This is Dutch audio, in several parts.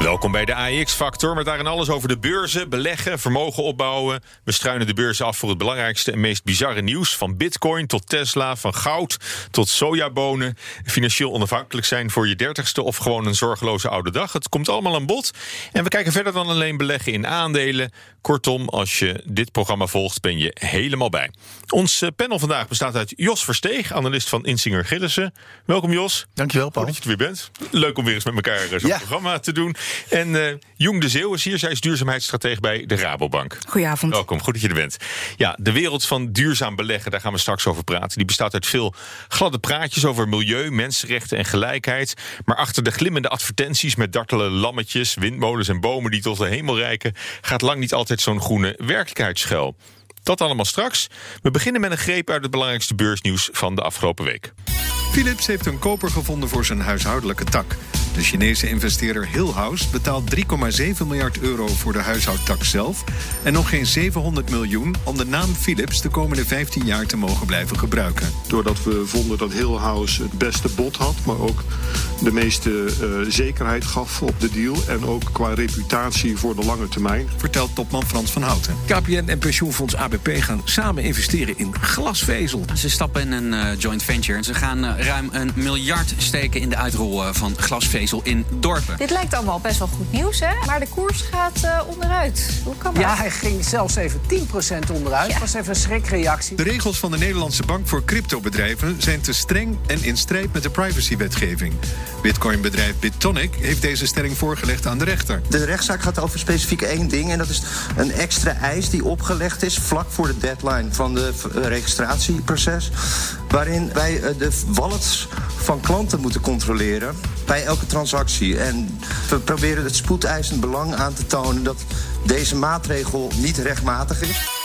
Welkom bij de AEX-factor, met daarin alles over de beurzen, beleggen, vermogen opbouwen. We struinen de beurzen af voor het belangrijkste en meest bizarre nieuws. Van bitcoin tot Tesla, van goud tot sojabonen. Financieel onafhankelijk zijn voor je dertigste of gewoon een zorgeloze oude dag. Het komt allemaal aan bod. En we kijken verder dan alleen beleggen in aandelen. Kortom, als je dit programma volgt, ben je helemaal bij. Ons eh, panel vandaag bestaat uit Jos Versteeg, analist van Insinger Gillissen. Welkom Jos. Dankjewel Paul. Goed dat je er weer bent. Leuk om weer eens met elkaar eh, zo'n Ja. programma te doen. En eh Jong de Zeeuw is hier. Zij is duurzaamheidsstratege bij de Rabobank. Goedenavond. Welkom, goed dat je er bent. Ja, de wereld van duurzaam beleggen, daar gaan we straks over praten. Die bestaat uit veel gladde praatjes over milieu, mensenrechten en gelijkheid. Maar achter de glimmende advertenties met dartele lammetjes, windmolens en bomen die tot de hemel reiken, gaat lang niet altijd zo'n groene werkelijkheid schuil. Dat allemaal straks. We beginnen met een greep uit het belangrijkste beursnieuws van de afgelopen week. Philips heeft een koper gevonden voor zijn huishoudelijke tak. De Chinese investeerder Hillhouse betaalt 3,7 miljard euro voor de huishoudtak zelf en nog geen 700 miljoen om de naam Philips de komende 15 jaar te mogen blijven gebruiken. Doordat we vonden dat Hillhouse het beste bod had, maar ook de meeste eh, zekerheid gaf op de deal. En ook qua reputatie voor de lange termijn. Vertelt topman Frans van Houten. KPN en pensioenfonds ABP gaan samen investeren in glasvezel. Ze stappen in een eh, joint venture en ze gaan eh, ruim een miljard steken in de uitrol eh, van glasvezel in dorpen. Dit lijkt allemaal best wel goed nieuws, hè? Maar de koers gaat eh, onderuit. Hoe kan dat? Ja, hij ging zelfs even 10% onderuit. Ja. Dat was even een schrikreactie. De regels van de Nederlandse Bank voor cryptobedrijven zijn te streng en in strijd met de privacywetgeving. Bitcoinbedrijf BitTonic heeft deze stelling voorgelegd aan de rechter. De rechtszaak gaat over specifiek één ding. En dat is een extra eis die opgelegd is vlak voor de deadline van de registratieproces. Waarin wij eh, de wallets van klanten moeten controleren bij elke transactie. En we proberen het spoedeisend belang aan te tonen dat deze maatregel niet rechtmatig is.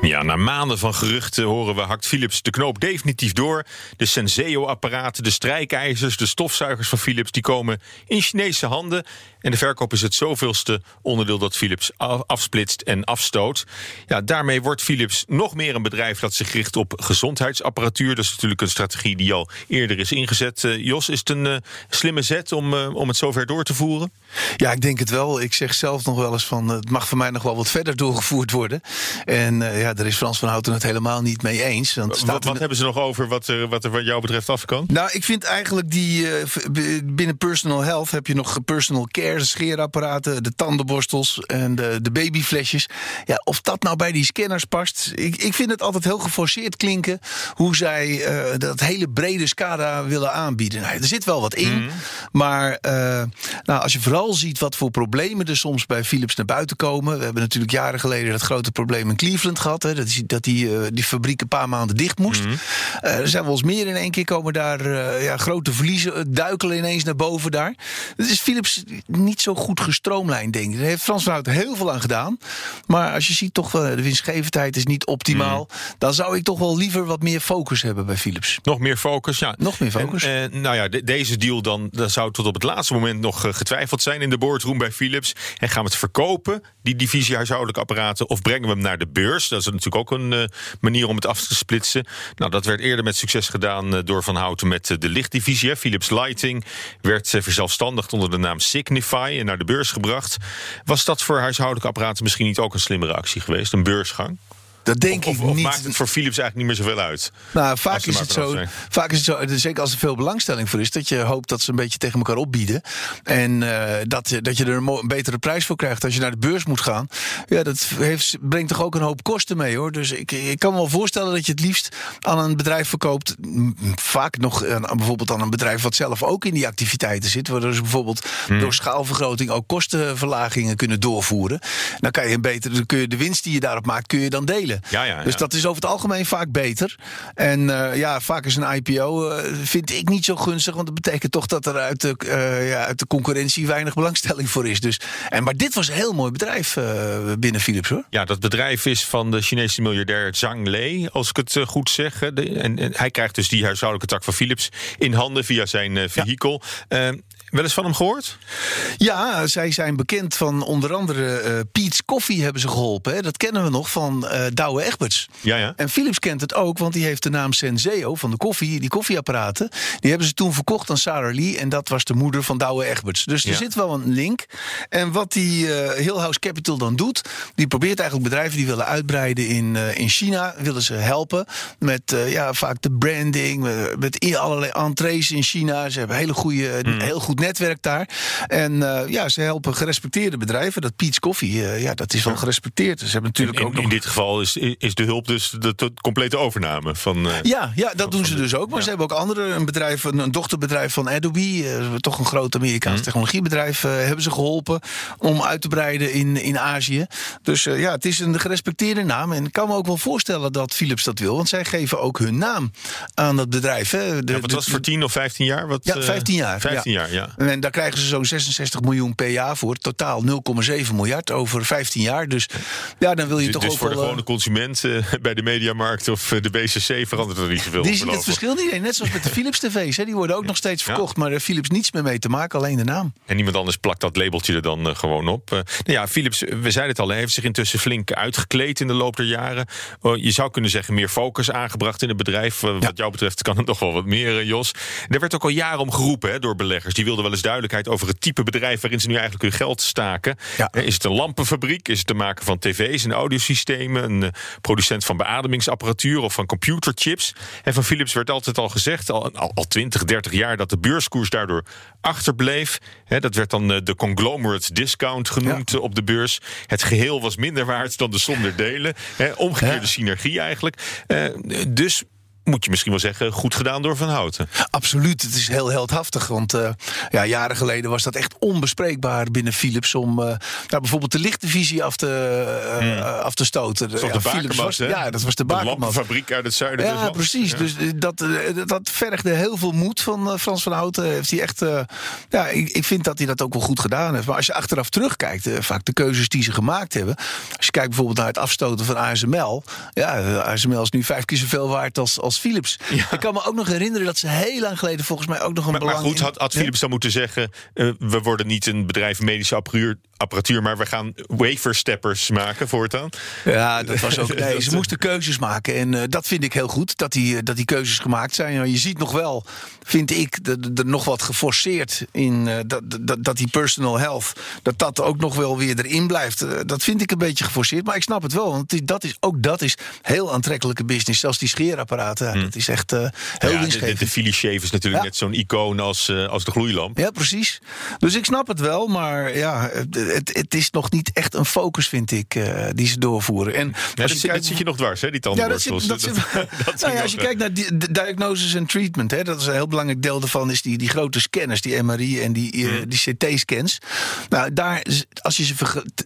Ja, na maanden van geruchten horen we hakt Philips de knoop definitief door. De Senseo-apparaten, de strijkijzers, de stofzuigers van Philips... die komen in Chinese handen. En de verkoop is het zoveelste onderdeel dat Philips af- afsplitst en afstoot. Ja, daarmee wordt Philips nog meer een bedrijf dat zich richt op gezondheidsapparatuur. Dat is natuurlijk een strategie die al eerder is ingezet. Eh, Jos, is het een eh, slimme zet om, eh, om het zover door te voeren? Ja, ik denk het wel. Ik zeg zelf nog wel eens van... het mag voor mij nog wel wat verder doorgevoerd worden. En eh, ja, daar is Frans van Houten het helemaal niet mee eens. Want Wat, hebben ze nog over wat er, wat er wat jou betreft af kan? Nou, ik vind eigenlijk die eh, binnen personal health heb je nog personal care, de scheerapparaten, de tandenborstels en de, de babyflesjes. Ja, of dat nou bij die scanners past. Ik, ik vind het altijd heel geforceerd klinken hoe zij eh, dat hele brede scala willen aanbieden. Nou, er zit wel wat in, maar eh, nou, als je vooral ziet wat voor problemen er soms bij Philips naar buiten komen. We hebben natuurlijk jaren geleden dat grote probleem in Cleveland gehad. Hè, dat, is, dat die, eh, die fabriek een paar maanden dicht moest. Eh, er zijn wel eens meer in één keer komen daar eh, ja, grote verliezen, duikelen ineens naar boven daar. Het is Philips niet zo goed gestroomlijnd, denk ik. Daar heeft Frans van Houten heel veel aan gedaan. Maar als je ziet toch, wel, de winstgevendheid is niet optimaal. Dan zou ik toch wel liever wat meer focus hebben bij Philips. Nog meer focus, ja. Nog meer focus. En, eh, nou ja, de- deze deal dan, dan zou tot op het laatste moment nog getwijfeld zijn in de boardroom bij Philips. En gaan we het verkopen, die divisie huishoudelijke apparaten, of brengen we hem naar de beurs? Dat is natuurlijk ook een eh, manier om het af te splitsen. Nou, dat werd eerder met succes gedaan eh, door Van Houten met eh, de lichtdivisie. Philips Lighting werd verzelfstandigd onder de naam Signify en naar de beurs gebracht. Was dat voor huishoudelijke apparaten misschien niet ook een slimmere actie geweest, een beursgang? Dat denk Of, ik of niet. maakt het voor Philips eigenlijk niet meer zoveel uit? Nou, vaak is het zo. Vaak is het zo, zeker als er veel belangstelling voor is, dat je hoopt dat ze een beetje tegen elkaar opbieden. En eh, dat, je- dat je er een, betere prijs voor krijgt als je naar de beurs moet gaan. Ja, dat heeft, brengt toch ook een hoop kosten mee hoor. Dus ik, ik kan me wel voorstellen dat je het liefst aan een bedrijf verkoopt. Vaak nog aan, bijvoorbeeld aan een bedrijf wat zelf ook in die activiteiten zit. Waardoor ze bijvoorbeeld door schaalvergroting ook kostenverlagingen kunnen doorvoeren. Dan kan je een beter, dan kun je de winst die je daarop maakt, kun je dan delen. Ja, ja, ja. Dus dat is over het algemeen vaak beter. En eh, ja, vaak is een IPO eh, vind ik niet zo gunstig, want dat betekent toch dat er uit de, eh, ja, uit de concurrentie weinig belangstelling voor is. Dus, en, maar dit was een heel mooi bedrijf binnen Philips hoor. Ja, dat bedrijf is van de Chinese miljardair Zhang Lei, als ik het goed zeg. De- En, en hij krijgt dus die huishoudelijke tak van Philips in handen via zijn eh, vehikel. Eh, wel eens van hem gehoord? Ja, zij zijn bekend van onder andere eh Pete's Koffie hebben ze geholpen. Hè? Dat kennen we nog van eh Douwe Egberts. Ja, ja. En Philips kent het ook, want die heeft de naam Senseo van de koffie, die koffieapparaten. Die hebben ze toen verkocht aan Sarah Lee en dat was de moeder van Douwe Egberts. Dus er Ja. zit wel een link. En wat die eh Hill House Capital dan doet, die probeert eigenlijk bedrijven die willen uitbreiden in, eh, in China, willen ze helpen met ja, vaak de branding, met, allerlei entrees in China. Ze hebben hele goede, Hmm. heel goed netwerk daar. En eh, ja, ze helpen gerespecteerde bedrijven. Dat Pete's Coffee, eh, ja, dat is wel gerespecteerd. Ze hebben natuurlijk In, ook nog in dit geval is, is de hulp dus de, de complete overname van. eh, ja, ja, dat doen ze dus ook. Maar ze hebben ook andere, een bedrijf, een, een dochterbedrijf van Adobe, toch een groot Amerikaans Mhm. technologiebedrijf, hebben ze geholpen om uit te breiden in, in Azië. Dus ja, het is een gerespecteerde naam. En ik kan me ook wel voorstellen dat Philips dat wil, want zij geven ook hun naam aan dat bedrijf. Hè. De, ja, wat was het voor 10 of 15 jaar? Wat, Ja, eh, 15 jaar. 15 jaar, ja. En daar krijgen ze zo'n 66 miljoen per jaar voor. Totaal 0,7 miljard over 15 jaar. Dus ja, dan wil je Dus, toch dus ook voor de wel... eh, gewone consument eh, bij de Mediamarkt of eh, de BCC verandert er niet zoveel. Die ziet het verschil niet. in. Net zoals met de Philips tv's. Hè. Die worden ook nog steeds verkocht. Maar Philips niets meer mee te maken. Alleen de naam. En niemand anders plakt dat labeltje er dan eh, gewoon op. Eh, nou ja, Philips, eh, we zeiden het al, hij heeft zich intussen flink uitgekleed in de loop der jaren. Oh, je zou kunnen zeggen meer focus aangebracht in het bedrijf. Eh, Wat jou betreft kan het nog wel wat meer, eh, Jos. Er werd ook al jaren om geroepen hè, door beleggers. Die wilden wel eens duidelijkheid over het type bedrijf waarin ze nu eigenlijk hun geld staken. Ja. Eh, Is het een lampenfabriek? Is het de maker van tv's en audiosystemen? Een eh, producent van beademingsapparatuur of van computerchips? En van Philips werd altijd al gezegd, al, al, al 20, 30 jaar, dat de beurskoers daardoor achterbleef. Dat werd dan eh, de conglomerate discount genoemd op de beurs. Het geheel was minder waard dan de som der delen. Omgekeerde Ja. synergie eigenlijk. Dus moet je misschien wel zeggen, goed gedaan door Van Houten. Absoluut. Het is heel heldhaftig. Want eh, ja, jaren geleden was dat echt onbespreekbaar binnen Philips. Om eh, nou, bijvoorbeeld de lichtdivisie af te, eh, af te stoten. Dat ja, de Philips was, ja, dat was de bakermat. lampenfabriek uit het zuiden Ja, lands. precies. Ja. Dus dat, dat vergde heel veel moed van Frans van Houten. Heeft hij echt, ja, ik, ik vind dat hij dat ook wel goed gedaan heeft. Maar als je achteraf terugkijkt, vaak de keuzes die ze gemaakt hebben. Als je kijkt bijvoorbeeld naar het afstoten van ASML. Ja, ASML is nu vijf keer zoveel waard als, als Philips. Ik kan me ook nog herinneren dat ze heel lang geleden volgens mij ook nog een Maar, maar belang goed, in- had, had Ja? Philips dan moeten zeggen... eh, we worden niet een bedrijf medische apparatuur, apparatuur... maar we gaan wafersteppers maken voortaan. Ja, dat was ook. Nee, ze moesten keuzes maken. En eh, dat vind ik heel goed, dat die, eh, dat die keuzes gemaakt zijn. Maar je ziet nog wel, vind ik, er nog wat geforceerd in eh, dat, dat, dat die personal health, dat dat ook nog wel weer erin blijft. Eh, dat vind ik een beetje geforceerd. Maar ik snap het wel, want dat is, ook dat is heel aantrekkelijke business. Zelfs die scheerapparaten, ja, dat is echt eh, heel ja, de, de, winstgevend. de Philips Shave is natuurlijk Ja. net zo'n icoon als, als de gloeilamp. Ja, precies. Dus ik snap het wel, maar ja, het, het is nog niet echt een focus, vind ik, die ze doorvoeren. En Ja, als dat, kijkt- zit je nog dwars, hè, die Ja, dat tandenborstels. zit, dat zit, dat nou ja, als je kijkt naar de diagnosis en treatment, hè, dat is een heel belangrijk deel daarvan, is die, die grote scanners, die MRI en die, eh, die CT-scans. Nou, daar, als je ze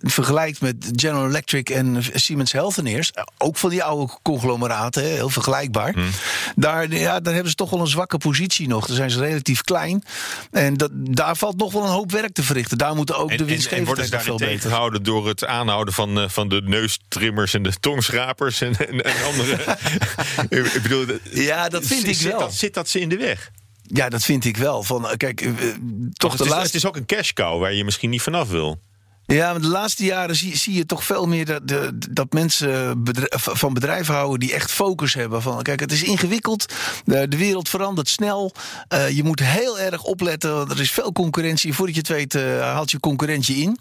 vergelijkt met General Electric en Siemens Healthineers, eh, ook van die oude conglomeraten, heel vergelijkbaar, Hmm. daar, ja, daar hebben ze toch wel een zwakke positie nog. Daar zijn ze relatief klein. En dat, daar valt nog wel een hoop werk te verrichten. Daar moeten ook En, de en, en worden ze winstgevendheid veel beter. tegengehouden door het aanhouden van, eh, van de neustrimmers en de tongschrapers en, en, en andere. ik bedoel, Ja, dat vind ik zit wel. Dat, zit dat ze in de weg? Ja, dat vind ik wel. Van, eh, kijk, eh, toch Toch de het, is, laatste het is ook een cash cow waar je misschien niet vanaf wil. Ja, maar de laatste jaren zie, zie je toch veel meer dat, de, dat mensen van bedrijven houden die echt focus hebben. Van, kijk, het is ingewikkeld, de, de wereld verandert snel. eh, je moet heel erg opletten, want er is veel concurrentie. Voordat je het weet, eh, haalt je concurrentie in.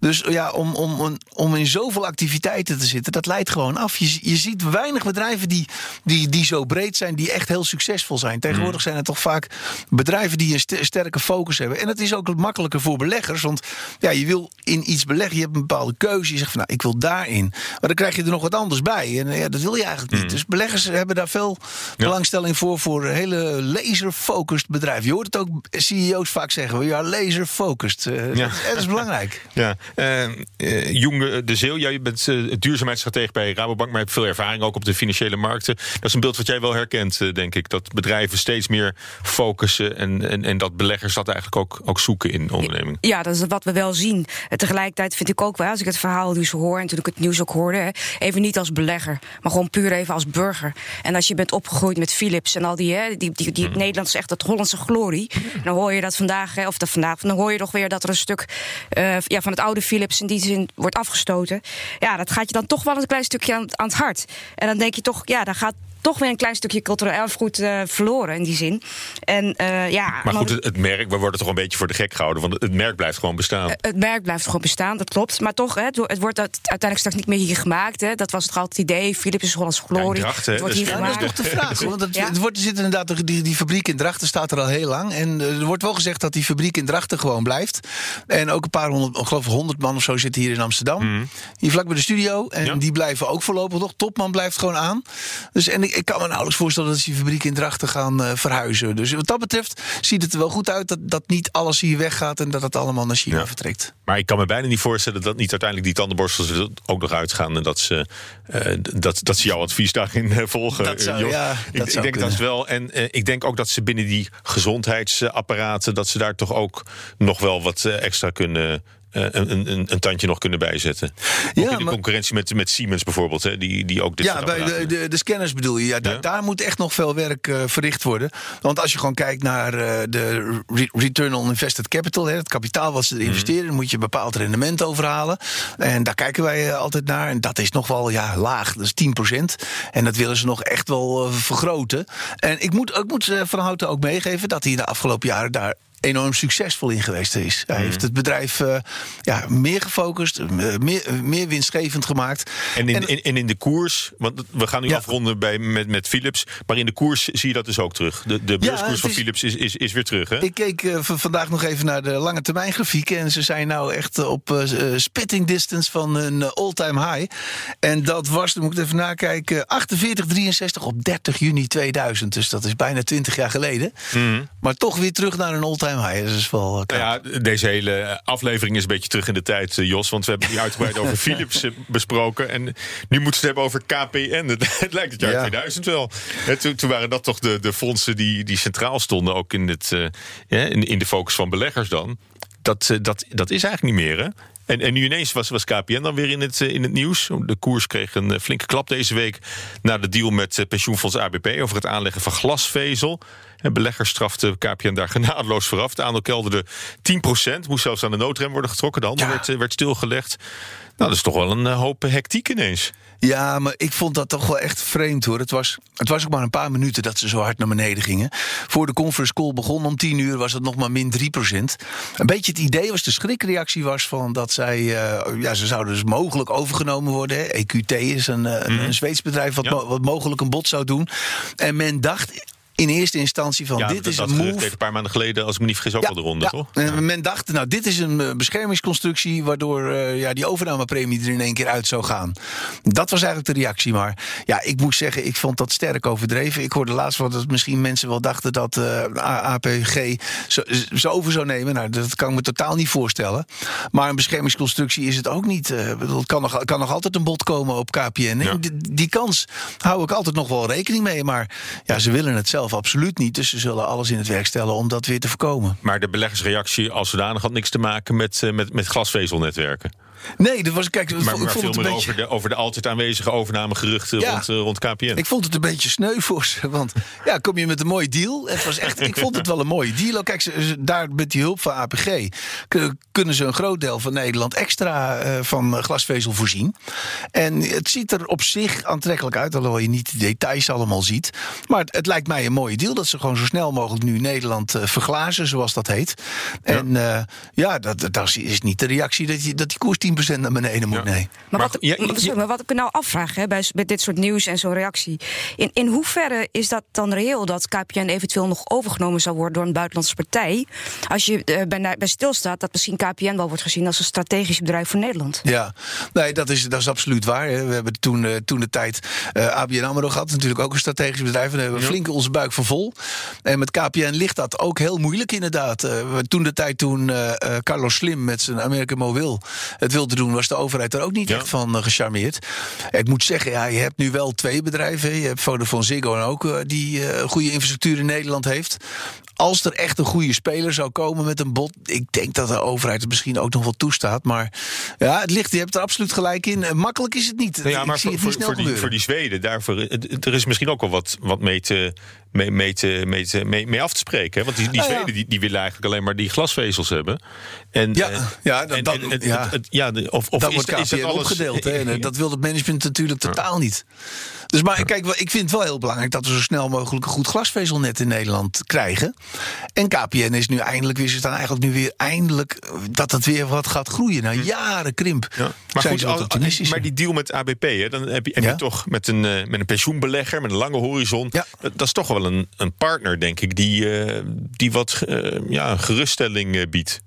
Dus ja, om, om, om, in zoveel activiteiten te zitten, dat leidt gewoon af. Je, je ziet weinig bedrijven die, die, die zo breed zijn, die echt heel succesvol zijn. Tegenwoordig zijn het toch vaak bedrijven die een st- sterke focus hebben. En het is ook makkelijker voor beleggers, want ja, je wil in iets beleggen, je hebt een bepaalde keuze. Je zegt van nou, ik wil daarin. Maar dan krijg je er nog wat anders bij. En ja, dat wil je eigenlijk niet. Dus beleggers hebben daar veel belangstelling voor. Voor hele laser-focused bedrijven. Je hoort het ook CEO's vaak zeggen. We are laser-focused. Uh, Ja. dat, dat is belangrijk. Ja, eh eh, Jong de Zeel, jij bent uh, duurzaamheidsstratege bij Rabobank, maar hebt veel ervaring ook op de financiële markten. Dat is een beeld wat jij wel herkent, uh, denk ik. Dat bedrijven steeds meer focussen en, en, en dat beleggers dat eigenlijk ook, ook zoeken in ondernemingen. Ja, dat is wat we wel zien. En tegelijkertijd vind ik ook wel, als ik het verhaal nu zo hoor en toen ik het nieuws ook hoorde, even niet als belegger, maar gewoon puur even als burger. En als je bent opgegroeid met Philips en al die, hè, die, die, die Nederland is echt dat Hollandse glorie. Dan hoor je dat vandaag, hè, of dat vandaag, dan hoor je toch weer dat er een stuk uh, ja, van het oude Philips in die zin wordt afgestoten. Ja, dat gaat je dan toch wel een klein stukje aan, aan het hart. En dan denk je toch, ja, dan gaat toch weer een klein stukje cultureel erfgoed uh, verloren in die zin. En, uh, ja, maar goed, het, het, merk, we worden toch een beetje voor de gek gehouden, want het merk blijft gewoon bestaan. Uh, het merk blijft gewoon bestaan, dat klopt. Maar toch, hè, het wordt uiteindelijk straks niet meer hier gemaakt. Hè. Dat was het altijd het idee. Philips is Hollands glorie. Ja, Dracht, het wordt hier ja, gemaakt. dat is toch de vraag. Want het, ja? het wordt, er zit inderdaad, die, die fabriek in Drachten staat er al heel lang. En er wordt wel gezegd dat die fabriek in Drachten gewoon blijft. En ook een paar honderd, ik geloof honderd man of zo zitten hier in Amsterdam. Mm. Hier vlak bij de studio. En ja. die blijven ook voorlopig nog. Topman blijft gewoon aan. Dus en ik, ik kan me nauwelijks voorstellen dat ze die fabriek in Drachten gaan uh, verhuizen. Dus wat dat betreft ziet het er wel goed uit dat, dat niet alles hier weggaat en dat het allemaal naar China ja. vertrekt. Maar ik kan me bijna niet voorstellen dat niet uiteindelijk die tandenborstels er ook nog uitgaan en dat ze, uh, dat, dat ze jouw advies daarin uh, volgen. Dat zou, ja, ik, dat ik zou denk kunnen. dat wel. En ik denk ook dat ze binnen die gezondheidsapparaten, dat ze daar toch ook nog wel wat extra kunnen. Uh, een, een, een, tandje nog kunnen bijzetten. Ja, ook in de maar, concurrentie met, met Siemens bijvoorbeeld, hè, die, die ook dit Ja, bij de, de, de, scanners bedoel je. Ja, daar, ja? daar moet echt nog veel werk uh, verricht worden. Want als je gewoon kijkt naar uh, de re return on invested capital, hè, het kapitaal wat ze er investeren, mm. moet je een bepaald rendement overhalen. En daar kijken wij altijd naar. En dat is nog wel ja, laag, dat is 10%. En dat willen ze nog echt wel vergroten. En ik moet, ik moet Van Houten ook meegeven dat hij de afgelopen jaren daar enorm succesvol in geweest is. Hij mm. heeft het bedrijf uh, ja, meer gefocust, uh, meer, meer winstgevend gemaakt. En in, en, in, en in de koers, want we gaan nu ja. afronden bij, met, met Philips, maar in de koers zie je dat dus ook terug. De, de beurskoers ja, van is, Philips is, is, is weer terug. Hè? Ik keek uh, vandaag nog even naar de lange termijn grafieken en ze zijn nou echt op spitting distance van een all-time high. En dat was, dan moet ik even nakijken, 48,63 op 30 juni 2000. Dus dat is bijna 20 jaar geleden. Mm. Maar toch weer terug naar een all-time Dat is wel nou ja, deze hele aflevering is een beetje terug in de tijd, Jos. Want we hebben die uitgebreid over Philips besproken. En nu moeten we het hebben over KPN. Het, lijkt het jaar ja. 2000 wel. He, toen, toen, waren dat toch de, de fondsen die, die centraal stonden. Ook in, het, uh, in, in de focus van beleggers dan. Dat, dat, dat is eigenlijk niet meer, hè? En, en nu ineens was, was KPN dan weer in het, in het nieuws. De koers kreeg een eh, flinke klap deze week... na de deal met pensioenfonds ABP over het aanleggen van glasvezel. En beleggers strafte KPN daar genadeloos vooraf. Het aandeel kelderde 10%. Moest zelfs aan de noodrem worden getrokken. De handel ja. werd, werd stilgelegd. Nou, dat is toch wel een hoop hectiek ineens. Ja, maar ik vond dat toch wel echt vreemd hoor. Het was, het was ook maar een paar minuten dat ze zo hard naar beneden gingen. Voor de conference call begon om 10 uur was het nog maar min 3% Een beetje het idee was, de schrikreactie was van dat zij, uh, ja, ze zouden dus mogelijk overgenomen worden. Hè. EQT is een, uh, mm. een Zweeds bedrijf wat, ja. mo wat mogelijk een bod zou doen. En men dacht in eerste instantie van ja, dit is een move. een paar maanden geleden, als ik me niet vergis, ook ja, al de ronde, ja. toch? En men dacht, nou, dit is een uh, beschermingsconstructie... waardoor uh, ja, die overnamepremie er in één keer uit zou gaan. Dat was eigenlijk de reactie. Maar ja, ik moet zeggen, ik vond dat sterk overdreven. Ik hoorde laatst wel dat misschien mensen wel dachten... dat uh, APG zo, zo over zou nemen. Nou, dat kan ik me totaal niet voorstellen. Maar een beschermingsconstructie is het ook niet. het kan nog, kan nog altijd een bod komen op KPN. Die, die kans hou ik altijd nog wel rekening mee. Maar ja, ze willen het zelf absoluut niet. Dus ze zullen alles in het werk stellen om dat weer te voorkomen. Maar de beleggersreactie als zodanig had niks te maken met, uh, met, met glasvezelnetwerken. Nee, dat was, kijk, maar, ik vond het een beetje... over, de, over de altijd aanwezige overnamegeruchten Ja. rond, uh, rond KPN. Ik vond het een beetje sneu voor ze. Want ja, kom je met een mooie deal. Het was echt, ik vond het wel een mooie deal. Ook Kijk, ze, ze- daar met die hulp van APG kun- kunnen ze een groot deel van Nederland extra eh, van eh, glasvezel voorzien. En het ziet er op zich aantrekkelijk uit, alhoewel je niet de details allemaal ziet. Maar het, het lijkt mij een mooie deal. Dat ze gewoon zo snel mogelijk nu Nederland uh, verglazen, zoals dat heet. En ja, dat, dat is niet de reactie dat, je, dat die koers 10% naar beneden moet. Nee. Maar, wat, maar wat ik nou afvraag hè, bij, bij dit soort nieuws en zo'n reactie. In, in hoeverre is dat dan reëel dat KPN eventueel nog overgenomen zou worden door een buitenlandse partij? Als je uh, bij, bij stilstaat dat misschien KPN wel wordt gezien als een strategisch bedrijf voor Nederland. Ja, nee, dat is, dat is absoluut waar. Hè. We hebben toen, uh, toen de tijd uh, ABN AMRO gehad. Natuurlijk ook een strategisch bedrijf. En daar hebben we flink onze buik van vol. En met KPN ligt dat ook heel moeilijk inderdaad. Uh, toen de tijd toen Carlos Slim met zijn American Mobile het wilde doen... was de overheid er ook niet ja. echt van gecharmeerd. Ik moet zeggen, ja, je hebt nu wel twee bedrijven. Je hebt Vodafone Ziggo en ook die goede infrastructuur in Nederland heeft als er echt een goede speler zou komen met een bot, ik denk dat de overheid het misschien ook nog wel toestaat. Maar ja, het ligt, je hebt er absoluut gelijk in. Makkelijk is het niet. Nou ja, maar voor, voor, voor, die, voor, die, Zweden, daarvoor, er is misschien ook wel wat, wat mee, te, mee, mee, te, mee, te, mee, mee af te spreken. Hè? Want die, die Nou ja. Zweden die, die willen eigenlijk alleen maar die glasvezels hebben. En, Ja, eh, ja, en- dat- en- het- ja. het- het- ja, de- of, of dat is, wordt KPN is het alles opgedeeld. En dat wil het management natuurlijk totaal niet. Dus maar kijk, ik vind het wel heel belangrijk dat we zo snel mogelijk een goed glasvezelnet in Nederland krijgen. En KPN is nu eindelijk weer, ze staan eigenlijk nu weer eindelijk eh, dat het weer wat gaat groeien. Na jaren krimp. Hm. Maar, goed, al- maar die deal met ABP, hè, dan heb je, heb Ja. je toch met een, eh, met een pensioenbelegger, met een lange horizon. Dat, dat is toch wel een, een partner, denk ik, die, eh, die wat ja, geruststelling biedt.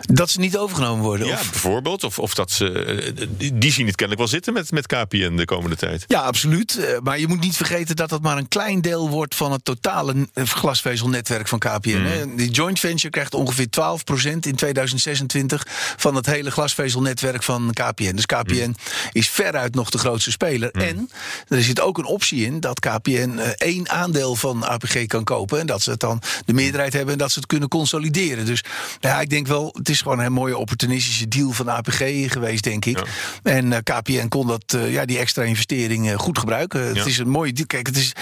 Dat ze niet overgenomen worden. Ja, of- bijvoorbeeld. Of, of dat ze. eh, die, zien het kennelijk wel zitten met, met KPN de komende tijd. Ja, absoluut. Eh, Maar je moet niet vergeten dat dat maar een klein deel wordt van het totale eh, glasvezelnetwerk van KPN. hè. Die joint venture krijgt ongeveer 12% in 2026 van het hele glasvezelnetwerk van KPN. Dus KPN is veruit nog de grootste speler. En er zit ook een optie in dat KPN één aandeel van APG kan kopen. En dat ze het dan de meerderheid hebben en dat ze het kunnen consolideren. Dus ja, ik denk wel, het is gewoon een mooie opportunistische deal van APG geweest, denk ik. En eh, KPN kon dat, eh, ja, die extra investering eh, goed gebruiken. Ja. Het is een mooie deal. Kijk, het is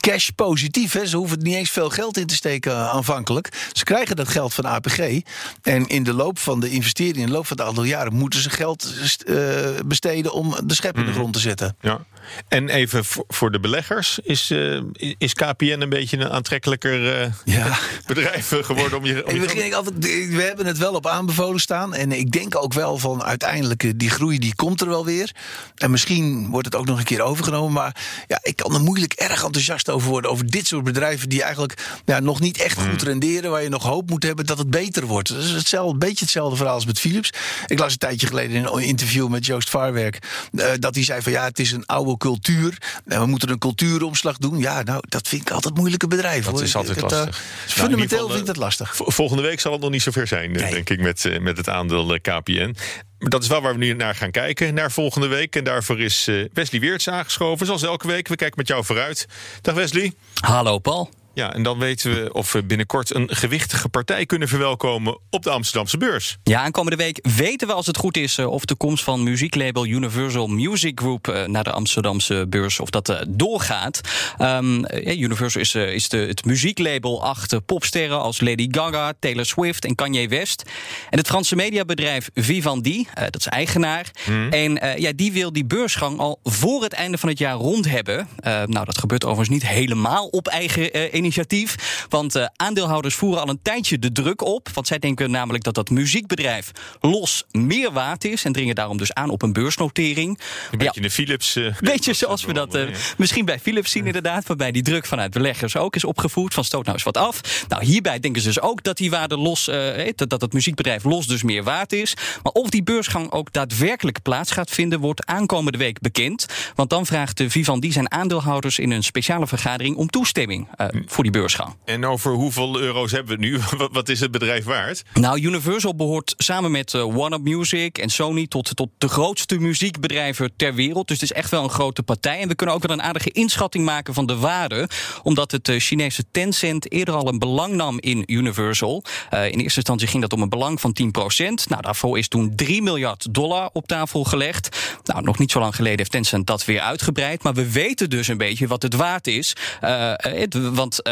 cash positief. Hè. Ze hoeven niet eens veel geld in te steken aanvankelijk. Ze krijgen dat geld van APG. En in de loop van de investering, in de loop van het aantal jaren, moeten ze geld besteden om de schep in de grond te zetten. Ja. En even voor, de beleggers, is, is KPN een beetje een aantrekkelijker Ja. bedrijf geworden om je. Om je we, gingen altijd, hebben het wel op aanbevolen staan. En ik denk ook wel van uiteindelijk eh, die groei die komt er wel weer. En misschien wordt het ook nog een keer overgenomen. Maar ja, ik kan er moeilijk erg enthousiast over worden. Over dit soort bedrijven die eigenlijk ja, nog niet echt goed renderen. Waar je nog hoop moet hebben dat het beter wordt. Dat is hetzelfde, een beetje hetzelfde verhaal als met Philips. Ik las een tijdje geleden in een interview met Joost Vaarwerk. eh, dat hij zei van ja, het is een oude cultuur. En we moeten een cultuuromslag doen. Ja, nou, dat vind ik altijd moeilijke bedrijven. Dat hoor. is altijd daar- lastig. Nou, fundamenteel geval, vind ik eh, dat lastig. Vo- Volgende week zal het nog niet zover zijn, eh, denk ik, met, eh, met het aandeel eh, KPN. Maar dat is wel waar we nu naar gaan kijken, naar volgende week. En daarvoor is eh, Wesley Weerts aangeschoven, zoals elke week. We kijken met jou vooruit. Dag Wesley. Hallo Paul. Ja, en dan weten we of we binnenkort een gewichtige partij kunnen verwelkomen op de Amsterdamse beurs. Ja, en komende week weten we als het goed is eh, of de komst van muzieklabel Universal Music Group eh, naar de Amsterdamse beurs of dat eh, doorgaat. Ehm, eh, Universal is, is de, het muzieklabel achter popsterren als Lady Gaga, Taylor Swift en Kanye West. En het Franse mediabedrijf Vivendi, dat is eigenaar. En eh, ja, die wil die beursgang al voor het einde van het jaar rond hebben. Eh, nou, dat gebeurt overigens niet helemaal op eigen initiatief. Want eh, aandeelhouders voeren al een tijdje de druk op. Want zij denken namelijk dat dat muziekbedrijf los meer waard is. En dringen daarom dus aan op een beursnotering. Een beetje een Philips. eh, Beetje zoals we dat eh, misschien bij Philips zien, inderdaad. Waarbij die druk vanuit beleggers ook is opgevoerd. Van stoot nou eens wat af. Nou, hierbij denken ze dus ook dat die waarde los. dat, dat het muziekbedrijf los dus meer waard is. Maar of die beursgang ook daadwerkelijk plaats gaat vinden, wordt aankomende week bekend. Want dan vraagt de Vivendi zijn aandeelhouders in een speciale vergadering om toestemming eh, voor die beursgang. En over hoeveel euro's hebben we nu? Wat, is het bedrijf waard? Nou, Universal behoort samen met eh, Warner Music en Sony tot, tot de grootste muziekbedrijven ter wereld. Dus het is echt wel een grote partij. En we kunnen ook wel een aardige inschatting maken van de waarde. Omdat het eh, Chinese Tencent eerder al een belang nam in Universal. Eh, in eerste instantie ging dat om een belang van 10%. Nou, daarvoor is toen 3 miljard dollar op tafel gelegd. Nou, nog niet zo lang geleden heeft Tencent dat weer uitgebreid. Maar we weten dus een beetje wat het waard is. Het, want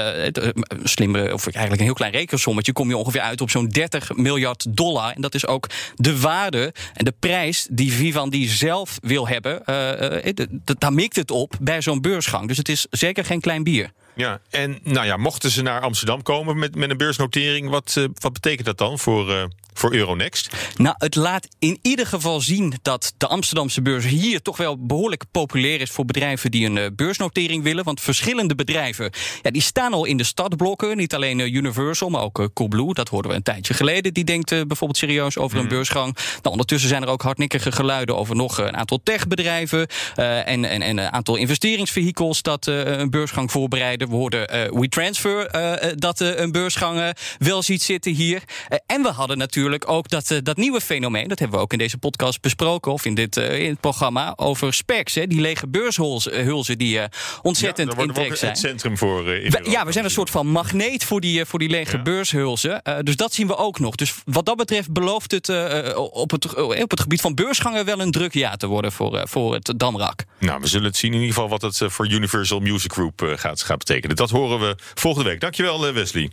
slimme, of eigenlijk een heel klein rekensommetje, kom je ongeveer uit op zo'n 30 miljard dollar. En dat is ook de waarde en de prijs die Vivendi zelf wil hebben. Eh, eh, daar mikt het op bij zo'n beursgang. Dus het is zeker geen klein bier. Ja, en nou ja, mochten ze naar Amsterdam komen met, met een beursnotering, wat, uh, wat betekent dat dan voor, uh, voor Euronext? Nou, het laat in ieder geval zien dat de Amsterdamse beurs hier toch wel behoorlijk populair is voor bedrijven die een uh, beursnotering willen. Want verschillende bedrijven ja, die staan al in de startblokken. Niet alleen Universal, maar ook Coolblue. Dat hoorden we een tijdje geleden. Die denkt bijvoorbeeld serieus over een beursgang. Nou, ondertussen zijn er ook hardnekkige geluiden over nog een aantal techbedrijven en, en, en een aantal investeringsvehikels dat een beursgang voorbereiden. We hoorden WeTransfer uh, dat uh, een beursgang wel ziet zitten hier. en we hadden natuurlijk ook dat, dat nieuwe fenomeen. Dat hebben we ook in deze podcast besproken. Of in dit in het programma. Over specs. Hè, die lege beurshulzen die ontzettend ja, in trek zijn. het centrum voor in we, Ja, we zijn een soort van magneet voor die, voor die lege ja. beurshulzen. dus dat zien we ook nog. Dus wat dat betreft belooft het, op, het op het gebied van beursgangen wel een druk jaar te worden voor, voor het Damrak. Nou, we zullen het zien in ieder geval wat het voor Universal Music Group gaat, gaat betekenen. Dat horen we volgende week. Dankjewel, eh, Wesley.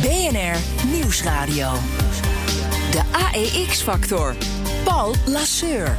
BNR Nieuwsradio. De AEX-factor. Paul Lasseur.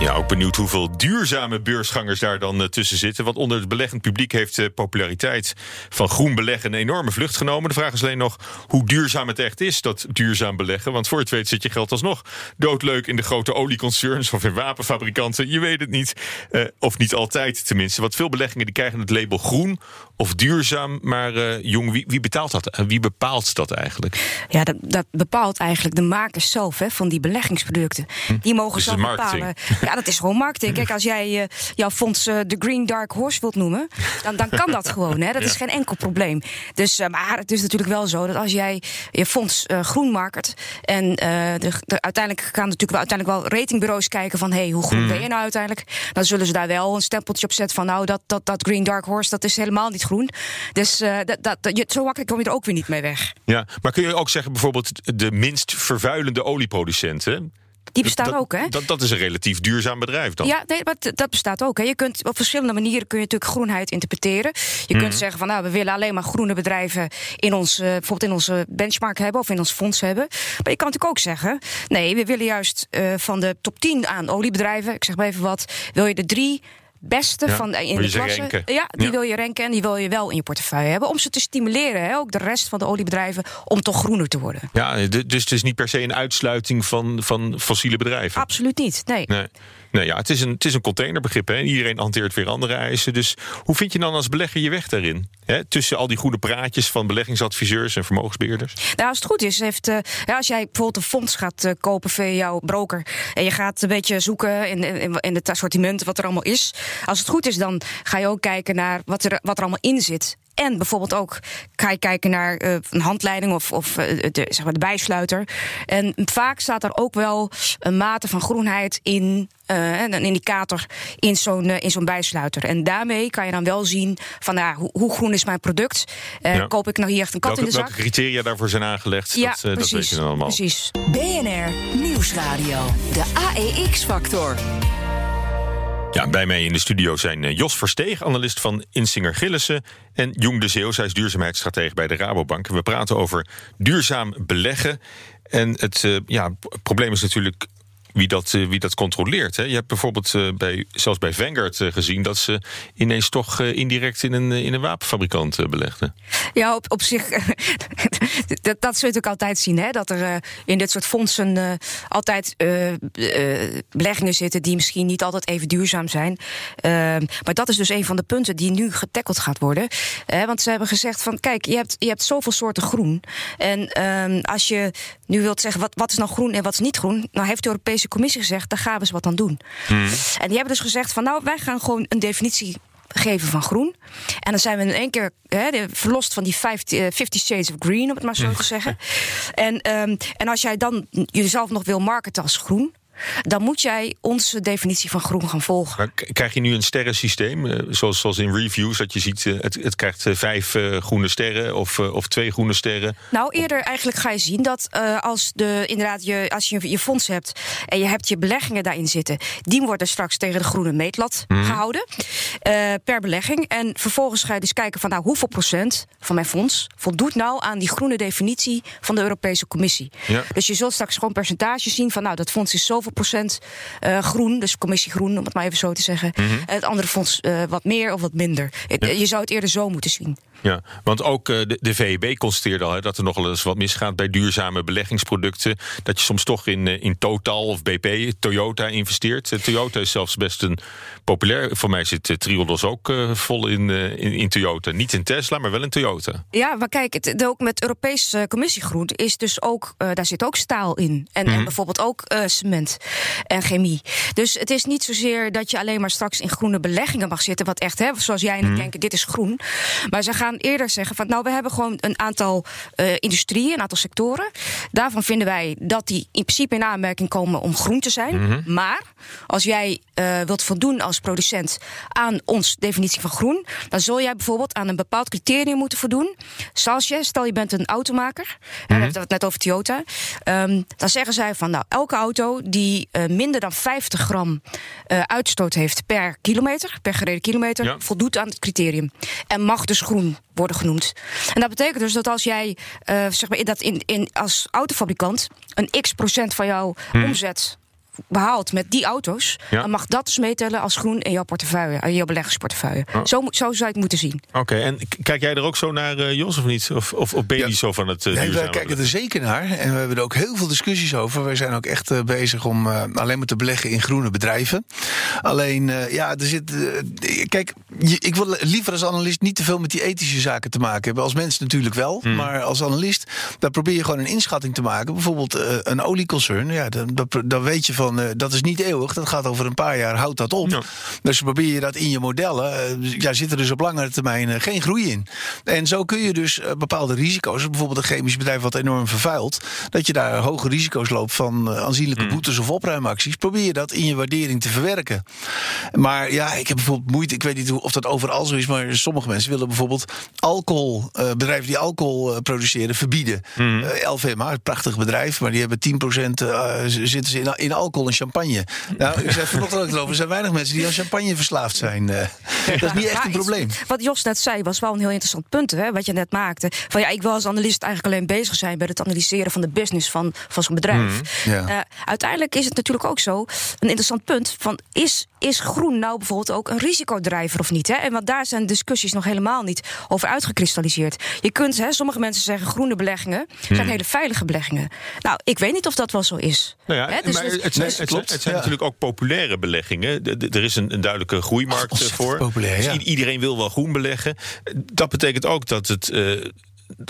Ja, ook benieuwd hoeveel duurzame beursgangers daar dan uh, tussen zitten. Want onder het beleggend publiek heeft de populariteit van groen beleggen een enorme vlucht genomen. De vraag is alleen nog hoe duurzaam het echt is, dat duurzaam beleggen. Want voor het weet zit je geld alsnog doodleuk in de grote olieconcerns of in wapenfabrikanten. Je weet het niet. Uh, of niet altijd tenminste. Want veel beleggingen die krijgen het label groen of duurzaam. Maar uh, jong, wie, wie, betaalt dat? En wie bepaalt dat eigenlijk? Ja, dat, dat bepaalt eigenlijk de makers zelf hè, van die beleggingsproducten. Hm. Die mogen Dus zelf bepalen. Ja, dat is gewoon marketing. Kijk, als jij uh, jouw fonds uh, de Green Dark Horse wilt noemen, dan, dan kan dat gewoon. Hè? Dat is geen enkel probleem. Dus, uh, maar het is natuurlijk wel zo dat als jij je fonds groen market en de, de, uiteindelijk gaan natuurlijk wel, uiteindelijk wel ratingbureaus kijken van hey, hoe groen Hmm. ben je nou uiteindelijk? Dan zullen ze daar wel een stempeltje op zetten van nou, dat, dat, dat Green Dark Horse, dat is helemaal niet groen. Dus dat, dat, je, zo makkelijk kom je er ook weer niet mee weg. Ja, maar kun je ook zeggen bijvoorbeeld de minst vervuilende olieproducenten? Die bestaan dat, ook, hè? Dat, dat is een relatief duurzaam bedrijf dan. Ja, nee, maar dat bestaat ook. Hè. Je kunt op verschillende manieren kun je natuurlijk groenheid interpreteren. Je Mhm. kunt zeggen van nou, we willen alleen maar groene bedrijven in ons, uh, bijvoorbeeld in onze benchmark hebben of in ons fonds hebben. Maar je kan natuurlijk ook zeggen, nee, we willen juist uh, van de top 10 aan oliebedrijven, ik zeg maar even wat, wil je de drie beste Ja, van de, in de klasse. Ja, die Ja. wil je ranken en die wil je wel in je portefeuille hebben. Om ze te stimuleren, hè, ook de rest van de oliebedrijven, om toch groener te worden. Ja, d- dus het is niet per se een uitsluiting van, van fossiele bedrijven. Absoluut niet. Nee. Nee. Nee, ja, het is een, het is een containerbegrip. Hè. Iedereen hanteert weer andere eisen. Dus hoe vind je dan als belegger je weg daarin? Hè? Tussen al die goede praatjes van beleggingsadviseurs en vermogensbeheerders? Nou, als het goed is, heeft, uh, ja, als jij bijvoorbeeld een fonds gaat uh, kopen via jouw broker. en je gaat een beetje zoeken in, in, in het assortiment wat er allemaal is. Als het goed is, dan ga je ook kijken naar wat er, wat er allemaal in zit. En bijvoorbeeld ook ga je kijken naar uh, een handleiding of, of uh, de, zeg maar de bijsluiter. En vaak staat er ook wel een mate van groenheid in. Uh, een indicator in zo'n in zo'n bijsluiter. En daarmee kan je dan wel zien van nou, hoe, hoe groen is mijn product? Ja. Koop ik nou hier echt een kat welke, in de zak? Welke criteria daarvoor zijn aangelegd? Ja, dat, precies, dat weet je dan allemaal. Precies. BNR Nieuwsradio. De AEX-factor. Ja, bij mij in de studio zijn uh, Jos Versteeg, analist van Insinger Gillissen... en Jong de Zeeuw, zij is duurzaamheidsstratege bij de Rabobank. We praten over duurzaam beleggen. En het ja, probleem is natuurlijk wie dat, uh, wie dat controleert. Hè. Je hebt bijvoorbeeld uh, bij, zelfs bij Vanguard uh, gezien... dat ze ineens toch indirect in een, in een wapenfabrikant belegden. Ja, op, op zich... dat, dat zul je natuurlijk altijd zien. Hè? Dat er in dit soort fondsen altijd beleggingen zitten... die misschien niet altijd even duurzaam zijn. Ehm, maar dat is dus een van de punten die nu getackeld gaat worden. want ze hebben gezegd van... kijk, je hebt, je hebt zoveel soorten groen. En ehm, als je nu wilt zeggen... Wat, wat is nou groen en wat is niet groen... nou heeft de Europese Commissie gezegd, daar gaan we eens wat aan doen. Hmm. En die hebben dus gezegd van nou, wij gaan gewoon een definitie geven van groen. En dan zijn we in één keer hè, verlost van die 50, uh, 50 Shades of Green, om het maar zo te zeggen. En, um, en als jij dan jezelf nog wil marketen als groen, dan moet jij onze definitie van groen gaan volgen. Maar krijg je nu een sterrensysteem, uh, zoals, zoals in reviews, dat je ziet, uh, het, het krijgt uh, vijf groene sterren of, of twee groene sterren? Nou, eerder eigenlijk ga je zien dat als, de, inderdaad je, als je je fonds hebt en je hebt je beleggingen daarin zitten, die worden straks tegen de groene meetlat Mhm. gehouden per belegging. En vervolgens ga je dus kijken van nou, hoeveel procent van mijn fonds voldoet nou aan die groene definitie van de Europese Commissie. Ja. Dus je zult straks gewoon percentages zien van nou, dat fonds is zoveel zoveel procent eh, groen, dus commissie groen, om het maar even zo te zeggen. Mhm. En het andere fonds eh, wat meer of wat minder. Ja. Je zou het eerder zo moeten zien. Ja, want ook eh, de, de VEB constateerde al hè, dat er nogal eens wat misgaat bij duurzame beleggingsproducten. Dat je soms toch in, eh, in Total of BP, Toyota investeert. Eh, Toyota is zelfs best een populair. Voor mij zit eh, Triodos ook eh, vol in, eh, in, in Toyota. Niet in Tesla, maar wel in Toyota. Ja, maar kijk, het, ook met Europese commissiegroen is dus ook, eh, daar zit ook staal in. En, en Mhm. bijvoorbeeld ook eh, en chemie. Dus het is niet zozeer dat je alleen maar straks in groene beleggingen mag zitten. Wat echt, hè, zoals jij en ik Mhm. denken, dit is groen. Maar ze gaan eerder zeggen van, nou, we hebben gewoon een aantal eh, industrieën, een aantal sectoren. Daarvan vinden wij dat die in principe in aanmerking komen om groen te zijn. Mhm. Maar als jij eh, wilt voldoen als producent aan ons definitie van groen, dan zul jij bijvoorbeeld aan een bepaald criterium moeten voldoen. Zoals je, stel je bent een automaker, en we hebben het net over Toyota, ehm, dan zeggen zij van nou elke auto die eh, minder dan 50 gram eh, uitstoot heeft per kilometer, per gereden kilometer, Ja. voldoet aan het criterium en mag dus groen worden genoemd. En dat betekent dus dat als jij eh, zeg maar, dat in, in, als autofabrikant een x procent van jouw Hmm. omzet behaalt met die auto's, Ja. dan mag dat dus meetellen als groen in jouw portefeuille, in jouw beleggingsportefeuille. Oh. Zo, moet- zo zou je het moeten zien. Oké, en kijk jij er ook zo naar, eh, Jos, of niet? Of, of, of ben je niet zo van het eh, Nee, wij kijken er zeker naar. En we hebben er ook heel veel discussies over. Wij zijn ook echt eh, bezig om eh, alleen maar te beleggen in groene bedrijven. Alleen, eh, ja, er zit. kijk, je- ik wil liever als analist niet te veel met die ethische zaken te maken hebben. Als mens natuurlijk wel. Hmm. Maar als analist, daar probeer je gewoon een inschatting te maken. Bijvoorbeeld eh, een olieconcern. Ja, dan, dan, dan weet je van eh, dat is niet eeuwig. Dat gaat over een paar jaar, houdt dat op. Dus probeer je dat in je modellen. eh, ja, zit er dus op langere termijn eh, geen groei in. En zo kun je dus bepaalde risico's, bijvoorbeeld een chemisch bedrijf wat enorm vervuilt, dat je daar hoge risico's loopt van aanzienlijke boetes of opruimacties, probeer je dat in je waardering te verwerken. Maar ja, ik heb bijvoorbeeld moeite, ik weet niet of dat overal zo is, maar sommige mensen willen bijvoorbeeld alcohol, bedrijven die alcohol produceren, verbieden. Eh, LVMH, een prachtig bedrijf, maar die hebben 10% eh, z- zitten ze in, in alcohol en champagne. Nou, ik zei vanochtend ook erover, er zijn weinig mensen die aan champagne verslaafd zijn. eh. dat is niet echt een probleem. Wat Jos net zei, was wel een heel interessant punt, hè, wat je net maakte. Van ja, ik wil als analist eigenlijk alleen bezig zijn bij het analyseren van de business van, van zo'n bedrijf. Mhm. Eh, uiteindelijk is het natuurlijk ook zo, een interessant punt, van is, is groen nou bijvoorbeeld ook een risicodrijver of niet? Hè? En want daar zijn discussies nog helemaal niet over uitgekristalliseerd. Je kunt, hè, sommige mensen zeggen groene beleggingen zijn Mhm. hele veilige beleggingen. Nou, ik weet niet of dat wel zo is. Nou ja, Hè, dus- maar dus- het zijn, het zijn, het zijn natuurlijk ook populaire beleggingen. Er is een, een duidelijke groeimarkt voor. populair, ja. iedereen wil wel groen beleggen. Dat betekent ook dat het. eh,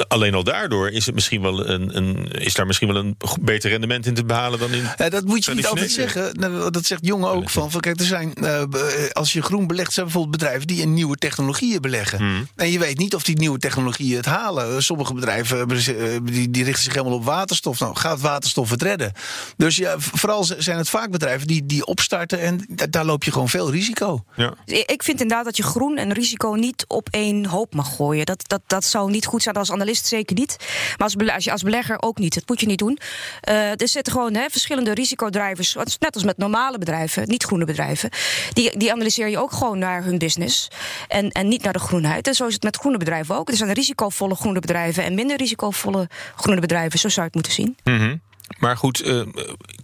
alleen al daardoor is, het misschien wel een, een, is daar misschien wel een beter rendement in te behalen dan in. Ja, dat moet je niet altijd zeggen. Nou, Dat zegt Jongen ook. Van, van, kijk, er zijn, eh, be- als je groen belegt, zijn bijvoorbeeld bedrijven die in nieuwe technologieën beleggen. Hmm. En je weet niet of die nieuwe technologieën het halen. Sommige bedrijven eh, die, die richten zich helemaal op waterstof. Nou, gaat waterstof het redden? Dus ja, vooral zijn het vaak bedrijven die, die opstarten en da- daar loop je gewoon veel risico. Ja. Ik vind inderdaad dat je groen en risico niet op één hoop mag gooien. Dat, dat, dat zou niet goed zijn als analist, zeker niet. Maar als, als als belegger ook niet. Dat moet je niet doen. Eh, er zitten gewoon hè, verschillende risicodrijvers, net als met normale bedrijven, niet groene bedrijven. Die, die analyseer je ook gewoon naar hun business en, en niet naar de groenheid. En zo is het met groene bedrijven ook. Er zijn risicovolle groene bedrijven en minder risicovolle groene bedrijven. Zo zou je het moeten zien. Mhm. Maar goed, eh,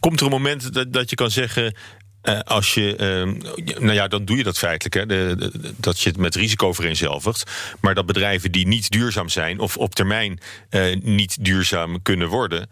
komt er een moment dat, dat je kan zeggen. Eh, als je, eh, nou ja, dan doe je dat feitelijk, hè, dat je het met risico vereenzelvigt. Maar dat bedrijven die niet duurzaam zijn of op termijn eh, niet duurzaam kunnen worden,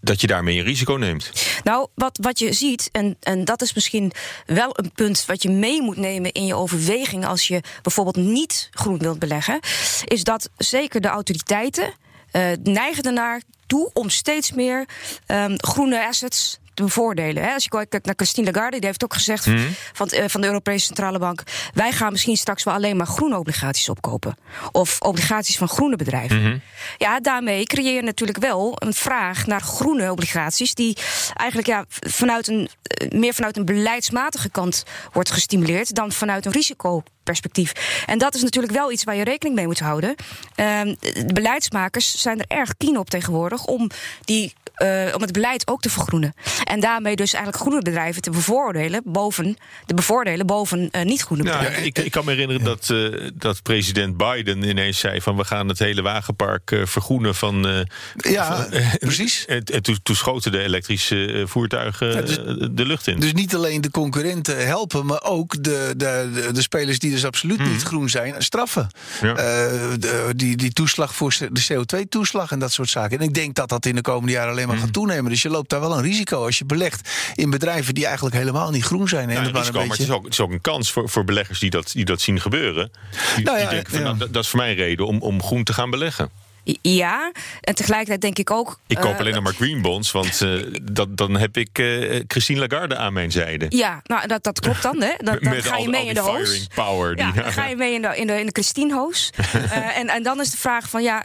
dat je daarmee een risico neemt. Nou, wat, wat je ziet, en, en dat is misschien wel een punt wat je mee moet nemen in je overweging als je bijvoorbeeld niet groen wilt beleggen, is dat zeker de autoriteiten eh, neigen ernaar toe om steeds meer ehm, groene assets te bevoordelen. Hè. Als je kijkt naar Christine Lagarde, die heeft ook gezegd Mhm. van, eh, van de Europese Centrale Bank: wij gaan misschien straks wel alleen maar groene obligaties opkopen. Of obligaties van groene bedrijven. Mhm. Ja, daarmee creëer je natuurlijk wel een vraag naar groene obligaties, die eigenlijk ja, vanuit een, eh, meer vanuit een beleidsmatige kant wordt gestimuleerd dan vanuit een risicoperspectief. En dat is natuurlijk wel iets waar je rekening mee moet houden. Ehm, de beleidsmakers zijn er erg keen op tegenwoordig om die eh, om het beleid ook te vergroenen. En daarmee dus eigenlijk groene bedrijven te bevoordelen boven, de bevoordelen boven eh, niet-groene Nou, bedrijven. ik, ik kan me herinneren dat, eh, dat president Biden ineens zei van we gaan het hele wagenpark eh, vergroenen van. eh, Ja, van- precies. En, en toen, toen schoten de elektrische voertuigen Ja, dus- de lucht in. Dus niet alleen de concurrenten helpen, maar ook de, de, de, de spelers die dus absoluut niet groen zijn, straffen. Ja. De- die, die toeslag voor de CO2-toeslag en dat soort zaken. En ik denk dat dat in de komende jaren alleen Hmm. maar gaat toenemen. Dus je loopt daar wel een risico als je belegt in bedrijven die eigenlijk helemaal niet groen zijn. En het een maar risico, een maar het beetje- is, ook, het is ook een kans voor, voor beleggers die dat, die dat zien gebeuren. Die, Nou ja, die denken van, ja. nou, dat, dat is voor mij een reden om, om groen te gaan beleggen. Ja, en tegelijkertijd denk ik ook. Ik koop eh, alleen nog maar green bonds, want eh, dat, dan heb ik eh, Christine Lagarde aan mijn zijde. Ja, nou, dat, dat klopt dan. Hè. Dan, ga je mee in de hoos. power. Ja, dan ga je mee in de, in de, in de Christine-hoos. Eh, en, en dan is de vraag van, ja,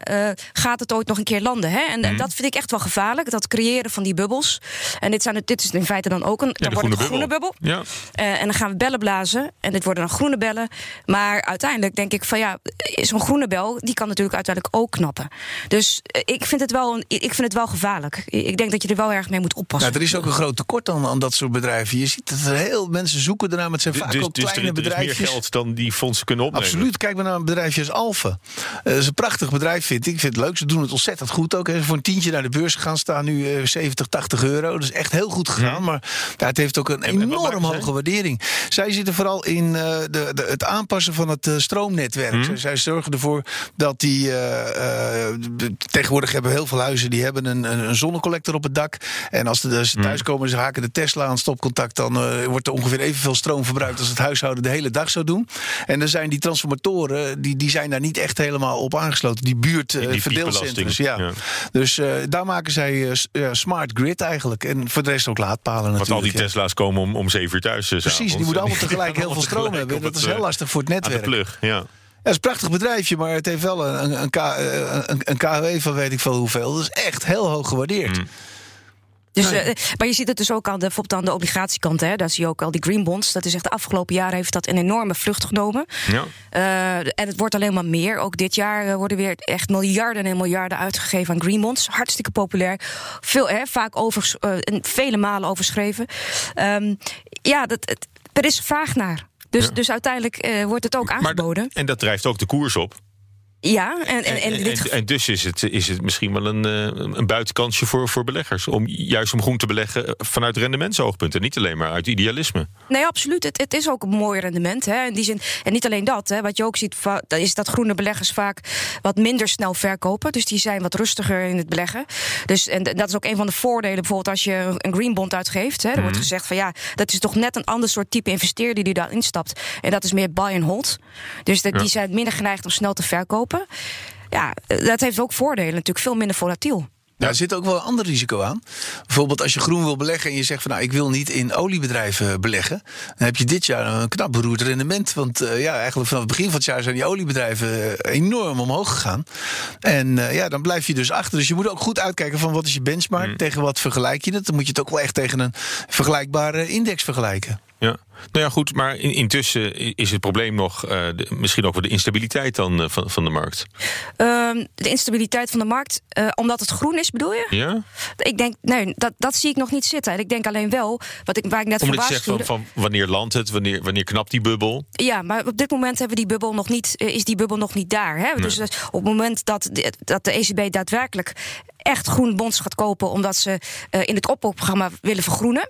gaat het ooit nog een keer landen? Hè? En, Mhm. dat vind ik echt wel gevaarlijk, dat creëren van die bubbels. En dit, zijn, het- dit is in feite dan ook een, dan de wordt het een groene bubbel. Ja. En dan gaan we bellen blazen. En dit worden dan groene bellen. Maar uiteindelijk denk ik van ja, zo'n groene bel, die kan natuurlijk uiteindelijk ook knappen. Dus eh, ik vind het wel, een, ik vind het wel gevaarlijk. Ik denk dat je er wel erg mee moet oppassen. Nou, er is ook een groot tekort aan, aan dat soort bedrijven. Je ziet dat er heel mensen zoeken ernaar, maar het zijn vaak Dus, ook dus er, kleine er is meer bedrijfjes. geld dan die fondsen kunnen opnemen. Absoluut. Kijk maar naar een bedrijfje als Alphen. Eh, dat is een prachtig bedrijf, vind ik. Ik vind het leuk. Ze doen het ontzettend goed ook. Hè. Voor een tientje naar de beurs gegaan staan nu eh, 70, 80 euro. Dat is echt heel goed gegaan. Maar ja, het heeft ook een enorm hoge waardering. Zij zitten vooral in eh, de, de, het aanpassen van het eh, stroomnetwerk. Zij, zij zorgen ervoor dat die... eh, eh, tegenwoordig hebben heel veel huizen... die hebben een, een, een zonnecollector op het dak. En als, de, als ze thuiskomen en ze haken de Tesla aan stopcontact... dan eh, wordt er ongeveer evenveel stroom verbruikt... als het huishouden de hele dag zou doen. En dan zijn die transformatoren... die, die zijn daar niet echt helemaal op aangesloten. Die buurt eh, Die- verdeelcentrums, ja. ja. Dus eh, daar maken zij eh, smart grid eigenlijk. En voor de rest ook laadpalen Want natuurlijk. al die ja. Tesla's komen om, om zeven uur thuis. eh, Precies, die moeten allemaal tegelijk heel veel stroom hebben. Dat is heel eh, lastig voor het Aan de netwerk. plug, ja. Ja, het is een prachtig bedrijfje, maar het heeft wel een, een, K- eh, een, een KW van weet ik veel hoeveel. Dat is echt heel hoog gewaardeerd. Mm. Dus, eh, maar je ziet het dus ook aan de, bijvoorbeeld aan de obligatiekant. Hè, daar zie je ook al die green bonds. Dat is echt de afgelopen jaren heeft dat een enorme vlucht genomen. Ja. Eh, en het wordt alleen maar meer. Ook dit jaar eh, worden weer echt miljarden en miljarden uitgegeven aan green bonds. Hartstikke populair. Veel, hè, vaak over, eh, en vele malen overschreven. Ehm, ja, dat, het, er is vraag naar. Dus, Ja. dus uiteindelijk eh, wordt het ook aangeboden. En dat drijft ook de koers op. ja, en, en, en, En, dit en, en dus is het, is het misschien wel een, eh, een buitenkansje voor, voor beleggers. Om juist om groen te beleggen vanuit rendementsoogpunt. En niet alleen maar uit idealisme. Nee, absoluut. Het, het is ook een mooi rendement. Hè. In die zin, en niet alleen dat. Hè. Wat je ook ziet, is dat groene beleggers vaak wat minder snel verkopen. Dus die zijn wat rustiger in het beleggen. Dus, en dat is ook een van de voordelen. Bijvoorbeeld als je een green bond uitgeeft. Hè, er wordt gezegd van ja, dat is toch net een ander soort type investeerder die daar instapt. En dat is meer buy and hold. Dus dat, Ja. die zijn minder geneigd om snel te verkopen. Ja, dat heeft ook voordelen. Natuurlijk veel minder volatiel. Nou, er zit ook wel een ander risico aan. Bijvoorbeeld als je groen wil beleggen en je zegt van nou ik wil niet in oliebedrijven beleggen. Dan heb je dit jaar een knap beroerd rendement. Want eh, ja, eigenlijk vanaf het begin van het jaar zijn die oliebedrijven eh, enorm omhoog gegaan. En eh, ja, dan blijf je dus achter. Dus je moet ook goed uitkijken van wat is je benchmark, tegen wat vergelijk je het. Dan moet je het ook wel echt tegen een vergelijkbare index vergelijken. Ja. Nou ja, goed, maar in- intussen is het probleem nog eh, de- misschien ook wel de instabiliteit dan eh, van, van de markt. Ehm, de instabiliteit van de markt, eh, omdat het groen is, bedoel je? Ja? Ik denk, nee, dat, dat zie ik nog niet zitten. En ik denk alleen wel, wat ik, waar ik net zegt van, van wanneer landt het, wanneer, wanneer knapt die bubbel. Ja, maar op dit moment hebben we die bubbel nog niet, is die bubbel nog niet daar. Hè? Dus op het moment dat de, dat de ECB daadwerkelijk echt groen bonds gaat kopen... omdat ze eh, in het opbouwprogramma willen vergroenen...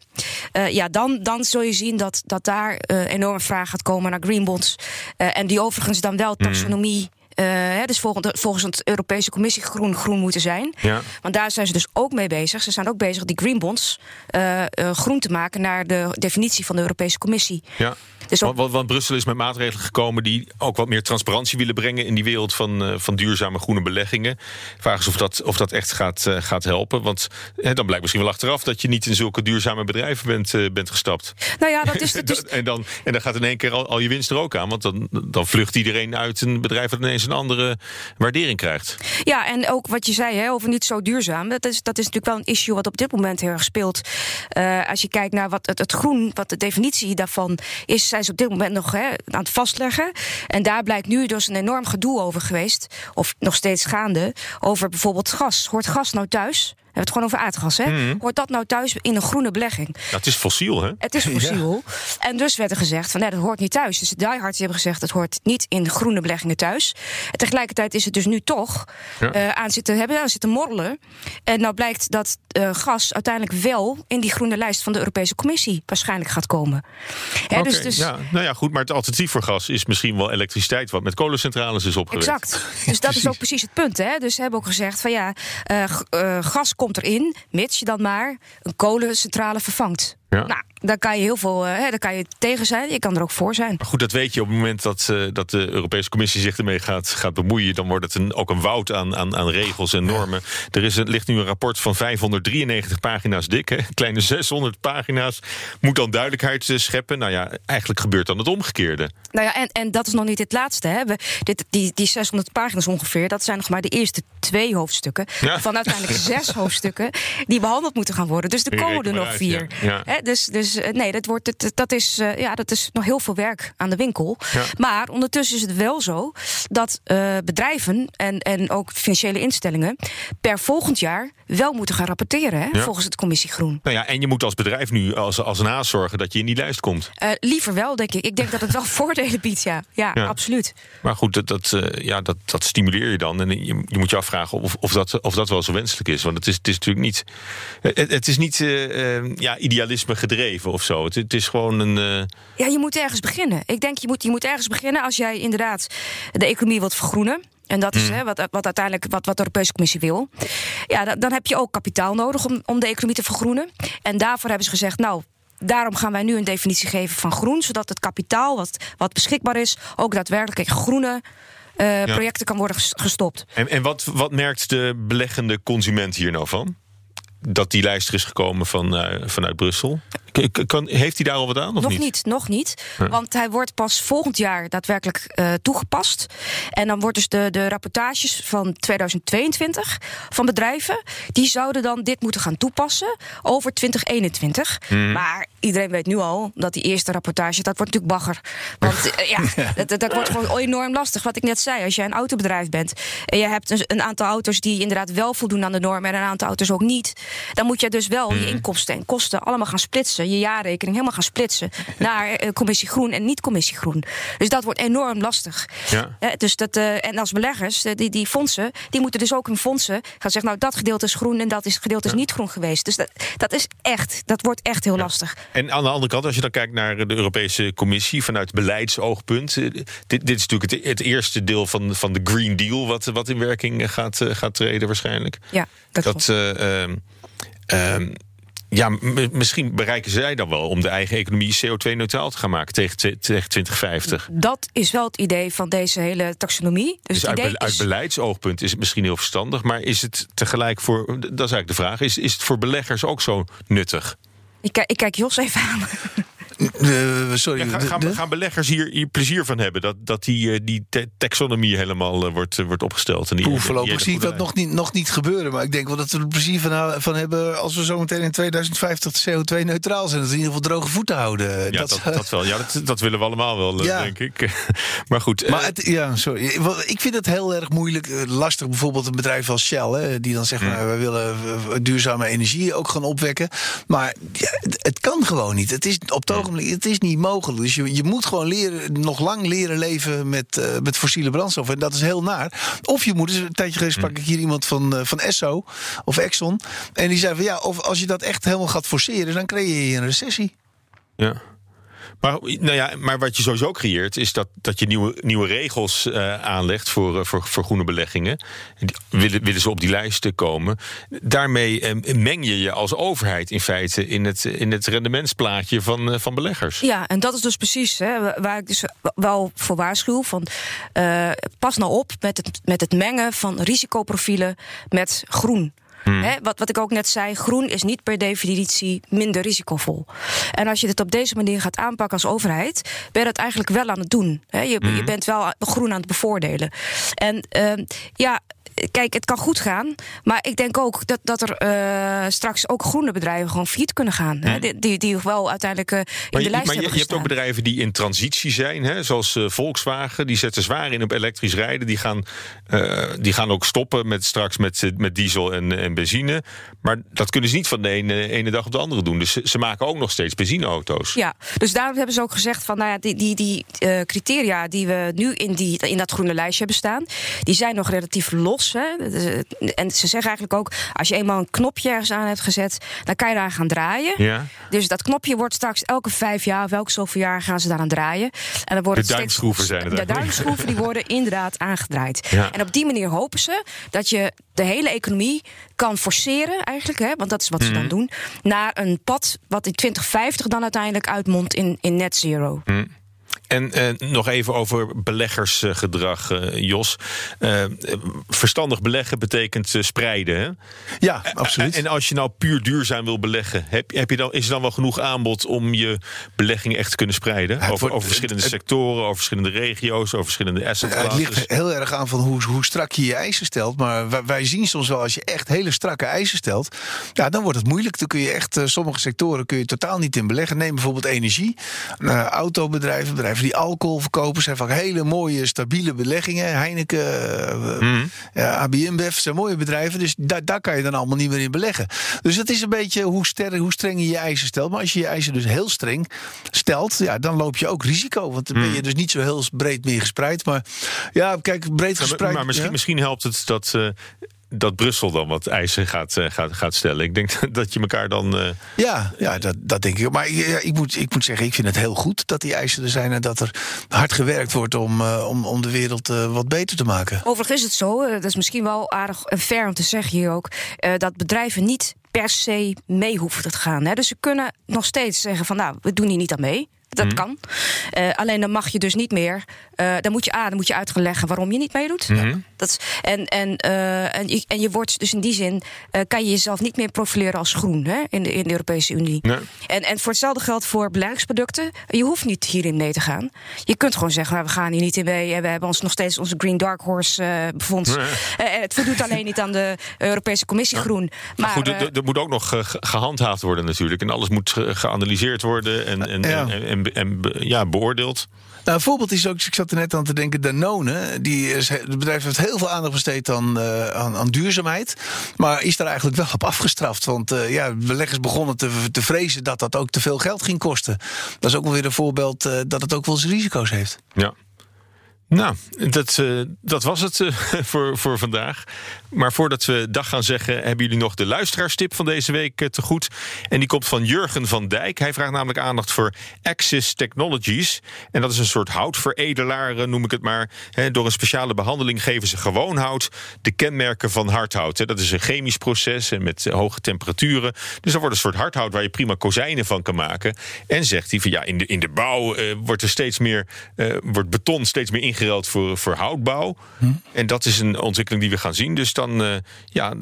eh, ja, dan, dan zul je zien dat, dat daar eh, enorme vraag gaat komen naar green bonds. En die overigens dan wel taxonomie... eh, hè, dus volgens, volgens de Europese Commissie groen, groen moeten zijn. Ja. Want daar zijn ze dus ook mee bezig. Ze zijn ook bezig die green bonds groen te maken naar de definitie van de Europese Commissie. Ja. Dus want, want, want Brussel is met maatregelen gekomen die ook wat meer transparantie willen brengen in die wereld van, eh, van duurzame groene beleggingen. Vraag is of dat, of dat echt gaat, eh, gaat helpen. Want eh, dan blijkt misschien wel achteraf dat je niet in zulke duurzame bedrijven bent, eh, bent gestapt. Nou ja, dat is, dat is, en, dan, en dan gaat in één keer al, al je winst er ook aan. Want dan, dan vlucht iedereen uit een bedrijf dat ineens een andere waardering krijgt. Ja, en ook wat je zei hè, over niet zo duurzaam. Dat is, dat is natuurlijk wel een issue wat op dit moment heel erg speelt. Als je kijkt naar wat het, het groen, wat de definitie daarvan is, ze op dit moment nog hè, aan het vastleggen. En daar blijkt nu dus een enorm gedoe over geweest, of nog steeds gaande, over bijvoorbeeld gas. Hoort gas nou thuis? Hebben het gewoon over aardgas, hè? Mhm. Hoort dat nou thuis in een groene belegging? Het is fossiel, hè? Het is fossiel. En dus werd er gezegd van nee, dat hoort niet thuis. Dus de diehards hebben gezegd dat hoort niet in groene beleggingen thuis. En tegelijkertijd is het dus nu toch Ja. eh, aan zitten hebben, aan zitten morrelen. En nou blijkt dat eh, gas uiteindelijk wel in die groene lijst van de Europese Commissie waarschijnlijk gaat komen. Hè, dus, dus, ja, nou ja, goed, maar het alternatief voor gas is misschien wel elektriciteit, wat met kolencentrales is opgewekt. Exact. Dus dat is ook precies het punt. Hè? Dus ze hebben ook gezegd van ja, eh, gas komt erin, mits je dan maar een kolencentrale vervangt. Ja. Nou, daar kan je heel veel, eh, hè, daar kan je tegen zijn. Je kan er ook voor zijn. Maar goed, dat weet je op het moment dat, eh, dat de Europese Commissie zich ermee gaat, gaat bemoeien. Dan wordt het een, ook een woud aan, aan, aan regels en normen. Er is ligt nu een rapport van 593 pagina's dik. Hè? Kleine 600 pagina's. Moet dan duidelijkheid eh, scheppen. Nou ja, eigenlijk gebeurt dan het omgekeerde. Nou ja, en, en dat is nog niet het laatste. Hè. We, dit, die, die 600 pagina's ongeveer, dat zijn nog maar de eerste twee hoofdstukken. Ja. Van uiteindelijk zes hoofdstukken die behandeld moeten gaan worden. Dus er komen er nog uit, vier. Ja. Hè, dus dus eh, nee, dat, wordt, het- dat, is, eh, ja, dat is nog heel veel werk aan de winkel. Ja. Maar ondertussen is het wel zo dat eh, bedrijven en, en ook financiële instellingen per volgend jaar wel moeten gaan rapporteren, hè, Ja. volgens het Commissie Groen. Nou ja, en je moet als bedrijf nu als, als een haas zorgen dat je in die lijst komt. Liever wel, denk ik. Ik denk dat het wel voordelen biedt, ja. Ja, Ja. absoluut. Maar goed, dat, dat, ja, dat, dat stimuleer je dan. En je, je moet je afvragen of, of, dat, of dat wel zo wenselijk is. Want het is, het is natuurlijk niet. Het, het is niet ja, idealisme gedreven of zo. Het, het is gewoon een. eh, Ja, je moet ergens beginnen. Ik denk, je moet, je moet ergens beginnen als jij inderdaad de economie wilt vergroenen. En dat is Mm. hè, wat, wat uiteindelijk wat, wat de Europese Commissie wil. Ja, dan, dan heb je ook kapitaal nodig om, om de economie te vergroenen. En daarvoor hebben ze gezegd, nou, daarom gaan wij nu een definitie geven van groen. Zodat het kapitaal wat, wat beschikbaar is, ook daadwerkelijk in groene eh, Ja. projecten kan worden ges- gestopt. En, en wat, wat merkt de beleggende consument hier nou van? Dat die lijst er is gekomen van, eh, vanuit Brussel. Kan, heeft hij daar al wat aan? Of nog niet? niet? nog niet. Ja. Want hij wordt pas volgend jaar daadwerkelijk eh, toegepast. En dan wordt dus de, de rapportages van 2022 van bedrijven... die zouden dan dit moeten gaan toepassen over 2021. Mhm. Maar iedereen weet nu al dat die eerste rapportage... dat wordt natuurlijk bagger. Want eh, ja, dat, dat- wordt gewoon enorm lastig. Wat ik net zei, als jij een autobedrijf bent... en je hebt een, aantal auto's die inderdaad wel voldoen aan de normen... en een aantal auto's ook niet... dan moet je dus wel je inkomsten en kosten allemaal gaan splitsen. Je jaarrekening helemaal gaan splitsen naar eh, commissie groen en niet commissie groen. Dus dat wordt enorm lastig. Ja. Dus dat, eh, en als beleggers, die, die fondsen, die moeten dus ook hun fondsen gaan zeggen: Nou, dat gedeelte is groen en dat is, gedeelte is niet groen geweest. Dus dat, dat is echt, dat wordt echt heel lastig. En aan de andere kant, als je dan kijkt naar de Europese Commissie vanuit beleidsoogpunt. eh, Dit, dit is natuurlijk het, het eerste deel van, van de Green Deal, wat, wat in werking eh, gaat, eh, gaat treden waarschijnlijk. Ja, dat, ehm, ehm, ja, misschien bereiken zij dan wel om de eigen economie CO2-neutraal te gaan maken tegen, tegen 2050. Dat is wel het idee van deze hele taxonomie. Dus, Dus het uit, idee uit is, beleidsoogpunt is het misschien heel verstandig, maar is het tegelijk voor, dat is eigenlijk de vraag, is, is het voor beleggers ook zo nuttig? Ik, ik kijk Jos even aan. Eh, sorry. Ja, gaan, de- gaan, beleggers hier, hier plezier van hebben dat, dat die, eh, die taxonomie helemaal eh, wordt, eh, wordt opgesteld? En die, die voorlopig zie ik dat nog niet, nog niet gebeuren. Maar ik denk wel dat we er plezier van, van hebben als we zometeen in 2050 CO2-neutraal zijn. Dat we in ieder geval droge voeten houden. Ja, dat, dat, wel. Ja, dat, dat willen we allemaal wel, eh, Ja. denk ik. maar goed. eh, Maar het, ja, sorry. Ik vind het heel erg moeilijk, eh, lastig. Bijvoorbeeld een bedrijf als Shell, hè, die dan zegt: Hmm. nou, wij willen eh, duurzame energie ook gaan opwekken. Maar ja, het kan gewoon niet. Het is op het ogenblik het is niet mogelijk. Dus je, je moet gewoon leren, nog lang leren leven met, eh, met fossiele brandstoffen. En dat is heel naar. Of je moet, dus een tijdje geleden sprak ik hier iemand van, eh, van Esso of Exxon. En die zei van ja, of als je dat echt helemaal gaat forceren, dan creëer je een recessie. Ja. Maar, nou ja, maar wat je sowieso creëert, is dat, dat je nieuwe, nieuwe regels eh, aanlegt voor, eh, voor, voor groene beleggingen. En die- Willen, willen ze op die lijsten komen? Daarmee eh, meng je je als overheid in feite in het, in het rendementsplaatje van, van beleggers. Ja, en dat is dus precies hè, waar ik dus wel voor waarschuw. Van, pas nou op met het, met het mengen van risicoprofielen met groen. Hè, wat, wat ik ook net zei, groen is niet per definitie minder risicovol. En als je dit op deze manier gaat aanpakken als overheid, ben je dat eigenlijk wel aan het doen. Hè. Je, je bent wel groen aan het bevoordelen. En ehm, ja. Kijk, het kan goed gaan. Maar ik denk ook dat, dat er eh, straks ook groene bedrijven gewoon failliet kunnen gaan. Hè? Die, die, die wel uiteindelijk eh, in Maar, de lijst maar je, hebt ook bedrijven die in transitie zijn, hè, zoals eh, Volkswagen. Die zetten zwaar in op elektrisch rijden. Die gaan, eh, die gaan ook stoppen met straks met, eh, met diesel en, en benzine. Maar dat kunnen ze niet van de ene, ene dag op de andere doen. Dus ze, ze maken ook nog steeds benzineauto's. Ja, dus daarom hebben ze ook gezegd van, nou ja, die, die, die eh, criteria die we nu in, die, in dat groene lijstje hebben staan, die zijn nog relatief los. Hè? Eh, En ze zeggen eigenlijk ook, als je eenmaal een knopje ergens aan hebt gezet, dan kan je daar gaan draaien. Ja. Dus dat knopje wordt straks elke vijf jaar of elke zoveel jaar gaan ze daaraan draaien. En dan wordt De duimschroeven zijn het De duimschroeven die worden inderdaad aangedraaid. Ja. En op die manier hopen ze dat je de hele economie kan forceren, eigenlijk, hè, want dat is wat ze dan Mhm. doen, naar een pad wat in 2050 dan uiteindelijk uitmondt in, in net zero. Hm. En eh, nog even over beleggersgedrag, eh, Jos. Eh, verstandig beleggen betekent spreiden. Hè? Ja, absoluut. En als je nou puur duurzaam wil beleggen, heb, heb je dan, is er dan wel genoeg aanbod om je belegging echt te kunnen spreiden? over, wordt- over verschillende sectoren, over verschillende regio's, over verschillende asset Ja, het classes. ligt heel erg aan van hoe, hoe strak je je eisen stelt. Maar wij, wij zien soms wel, als je echt hele strakke eisen stelt... Ja, dan wordt het moeilijk. Dan kun je echt, sommige sectoren kun je totaal niet in beleggen. Neem bijvoorbeeld energie. Autobedrijven, bedrijven die alcohol verkopen... zijn vaak hele mooie, stabiele beleggingen. Heineken, Mhm. ja, Bev zijn mooie bedrijven. Dus daar, daar kan je dan allemaal niet meer in beleggen. Dus het is een beetje hoe, ster, hoe streng je je eisen stelt. Maar als je je eisen dus heel streng stelt... Ja, dan loop je ook risico. Want dan ben Mhm. je dus niet zo heel breed meer gespreid. Maar ja, kijk, breed Ja, maar- gespreid... maar misschien, ja. misschien helpt het dat, eh, dat Brussel dan wat eisen gaat, eh, gaat, gaat stellen. Ik denk dat je elkaar dan. eh, Ja, ja dat, dat denk ik. Maar ja, ik, moet, ik moet zeggen, ik vind het heel goed dat die eisen er zijn... en dat er hard gewerkt wordt om, eh, om, om de wereld wat beter te maken. Overigens is het zo, dat is misschien wel aardig en fair om te zeggen hier ook, eh, dat bedrijven niet per se mee hoeven te gaan. Hè. Dus ze kunnen nog steeds zeggen van nou, we doen hier niet aan mee. Dat Mhm. kan. Eh, alleen dan mag je dus niet meer. eh, dan moet je A, dan moet je uit gaan leggen waarom je niet meedoet. Mhm. Dat is, en, en, eh, en, je, en je wordt dus in die zin eh, kan je jezelf niet meer profileren als groen hè, in, de, in de Europese Unie. Nee. En, en voor hetzelfde geldt voor beleggingsproducten. Je hoeft niet hierin mee te gaan. Je kunt gewoon zeggen, nou, we gaan hier niet in mee. En we hebben ons nog steeds onze Green Dark Horse befonds. Nee. Eh, het voldoet alleen niet aan de Europese Commissie Groen. Maar, Maar goed, er- moet ook nog eh, ge- gehandhaafd worden natuurlijk. En alles moet ge- geanalyseerd worden en, en, Ja. en, en, en ja, beoordeeld. Nou, een voorbeeld is ook, ik zat er net aan te denken, Danone. Die is, het bedrijf heeft heel veel aandacht besteed aan, eh, aan, aan duurzaamheid. Maar is daar eigenlijk wel op afgestraft. Want eh, ja, beleggers begonnen te, te vrezen dat dat ook te veel geld ging kosten. Dat is ook wel weer een voorbeeld eh, dat het ook wel zijn risico's heeft. Ja. Nou, dat, eh, dat was het eh, voor, voor vandaag. Maar voordat we dag gaan zeggen, hebben jullie nog de luisteraarstip van deze week eh, te goed. En die komt van Jurgen van Dijk. Hij vraagt namelijk aandacht voor Axis Technologies. En dat is een soort houtveredelaar, noem ik het maar. Door een speciale behandeling geven ze gewoon hout de kenmerken van hardhout. Dat is een chemisch proces en met hoge temperaturen. Dus dat wordt een soort hardhout waar je prima kozijnen van kan maken. En zegt hij van ja, in de, in de bouw wordt er steeds meer, wordt beton steeds meer ingeruild voor, voor houtbouw. En dat is een ontwikkeling die we gaan zien. Dus dan, eh, ja,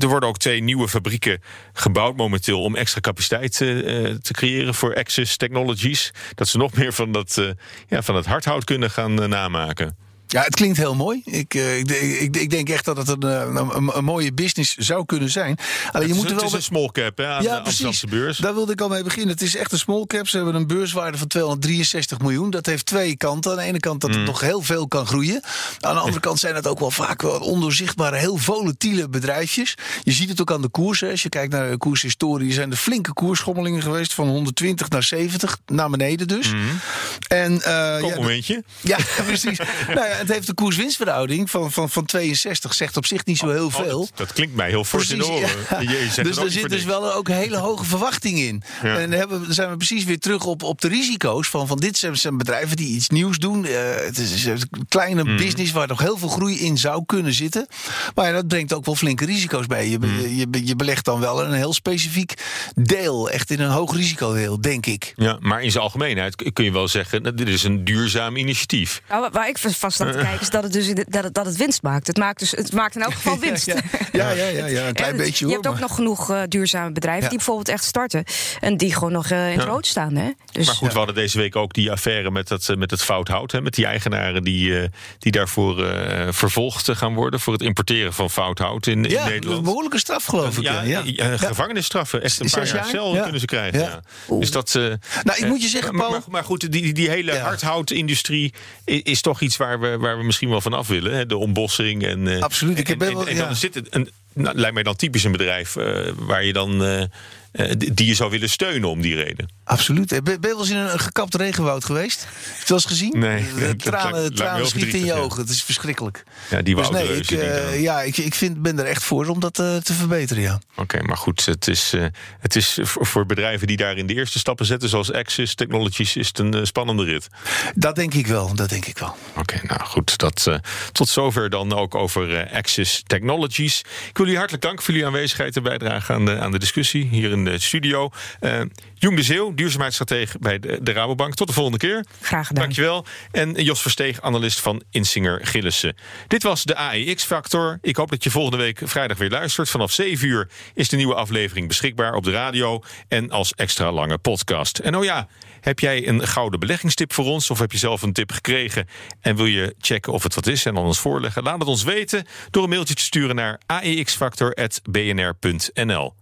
er worden ook twee nieuwe fabrieken gebouwd momenteel om extra capaciteit eh, eh, te creëren voor Access Technologies. Dat ze nog meer van dat, ja, van het hardhout kunnen gaan namaken. Ja, het klinkt heel mooi. Ik, eh, ik, ik, ik denk echt dat het een, eh, een, een, een mooie business zou kunnen zijn. Alleen je het moet is, er wel het is een small cap hè, aan Ja, de precies. Amsterdamse beurs. Daar wilde ik al mee beginnen. Het is echt een small cap. Ze hebben een beurswaarde van 263 miljoen. Dat heeft twee kanten. Aan de ene kant dat het Mm. nog heel veel kan groeien. Aan de andere kant zijn het ook wel vaak wel ondoorzichtbare, heel volatiele bedrijfjes. Je ziet het ook aan de koersen. Als je kijkt naar de koershistorie, zijn er flinke koersschommelingen geweest. Van 120 naar 70, naar beneden dus. En, eh, Kom ja, een momentje. ja, precies. nou ja, het heeft een koers-winstverhouding van, van, van 62. Zegt op zich niet zo heel veel. Oh, dat, dat klinkt mij heel fors in de oren. ja. Dus er zit dus wel ook een hele hoge verwachting in. Ja. En dan, hebben we, dan zijn we precies weer terug op, op de risico's van, van dit zijn, zijn bedrijven die iets nieuws doen. Eh, het is een kleine Mhm. business waar nog heel veel groei in zou kunnen zitten. Maar ja, dat brengt ook wel flinke risico's bij. Je, Mhm. je, je, je belegt dan wel een heel specifiek deel. Echt in een hoog risicodeel, denk ik. Ja, maar in zijn algemeenheid kun je wel zeggen... dat dit is een duurzaam initiatief. Nou, waar ik vast aan te kijken, is dat het dus dat het, dat het winst maakt. Het maakt, dus, het maakt in elk geval winst. Ja, ja, ja, ja, ja, een klein En beetje Je hoor. hebt ook maar- nog genoeg eh, duurzame bedrijven Ja. die bijvoorbeeld echt starten. En die gewoon nog eh, in het Ja. rood staan. Hè? Dus, maar goed, we hadden deze week ook die affaire met, dat, eh, met het fouthout. Hè, met die eigenaren die, eh, die daarvoor eh, vervolgd gaan worden. Voor het importeren van fouthout in, in ja, een Nederland. behoorlijke straf geloof ik. Ja, Ja, ja. ja, gevangenisstraffen. Echt een paar jaar cel Ja. kunnen ze krijgen. Ja. Ja. Dus dat, eh, Nou, ik moet je zeggen, maar, Paul- maar, maar goed, die, die, die hele Ja. hardhoutindustrie is, toch iets waar we, waar we misschien wel van af willen. Hè? De ombossing. En, eh, Absoluut, ik En, heb en, wel- en dan zit het een, nou, lijkt mij dan typisch een bedrijf eh, waar je dan. eh, die die je zou willen steunen om die reden. Absoluut. Ben ben je wel eens in een, gekapt regenwoud geweest? Heb je het wel eens gezien? Nee, De dat lijkt- tranen, tranen schieten in je ogen. Het is verschrikkelijk. Ja, die dus nee, ik, eh, ja, ik, ik vind, ben er echt voor om dat eh, te verbeteren, ja. Oké, maar goed, het is, eh, het is voor bedrijven die daar in de eerste stappen zetten, zoals Access Technologies, is het een eh, spannende rit. Dat denk ik wel, dat denk ik wel. Oké, nou goed. Dat, eh, tot zover dan ook over eh, Access Technologies. Ik wil jullie hartelijk danken voor jullie aanwezigheid en bijdrage aan de, aan de discussie hier in de studio. Eh Jong de Zeeuw, duurzaamheidsstratege bij de, de Rabobank. Tot de volgende keer. Graag gedaan. Dankjewel. En Jos Versteeg, analist van Insinger Gillissen. Dit was de AEX-factor. Ik hoop dat je volgende week vrijdag weer luistert. Vanaf 7 uur is de nieuwe aflevering beschikbaar op de radio en als extra lange podcast. En oh ja, heb jij een gouden beleggingstip voor ons? Of heb je zelf een tip gekregen en wil je checken of het wat is en ons voorleggen? Laat het ons weten door een mailtje te sturen naar aexfactor.bnr.nl.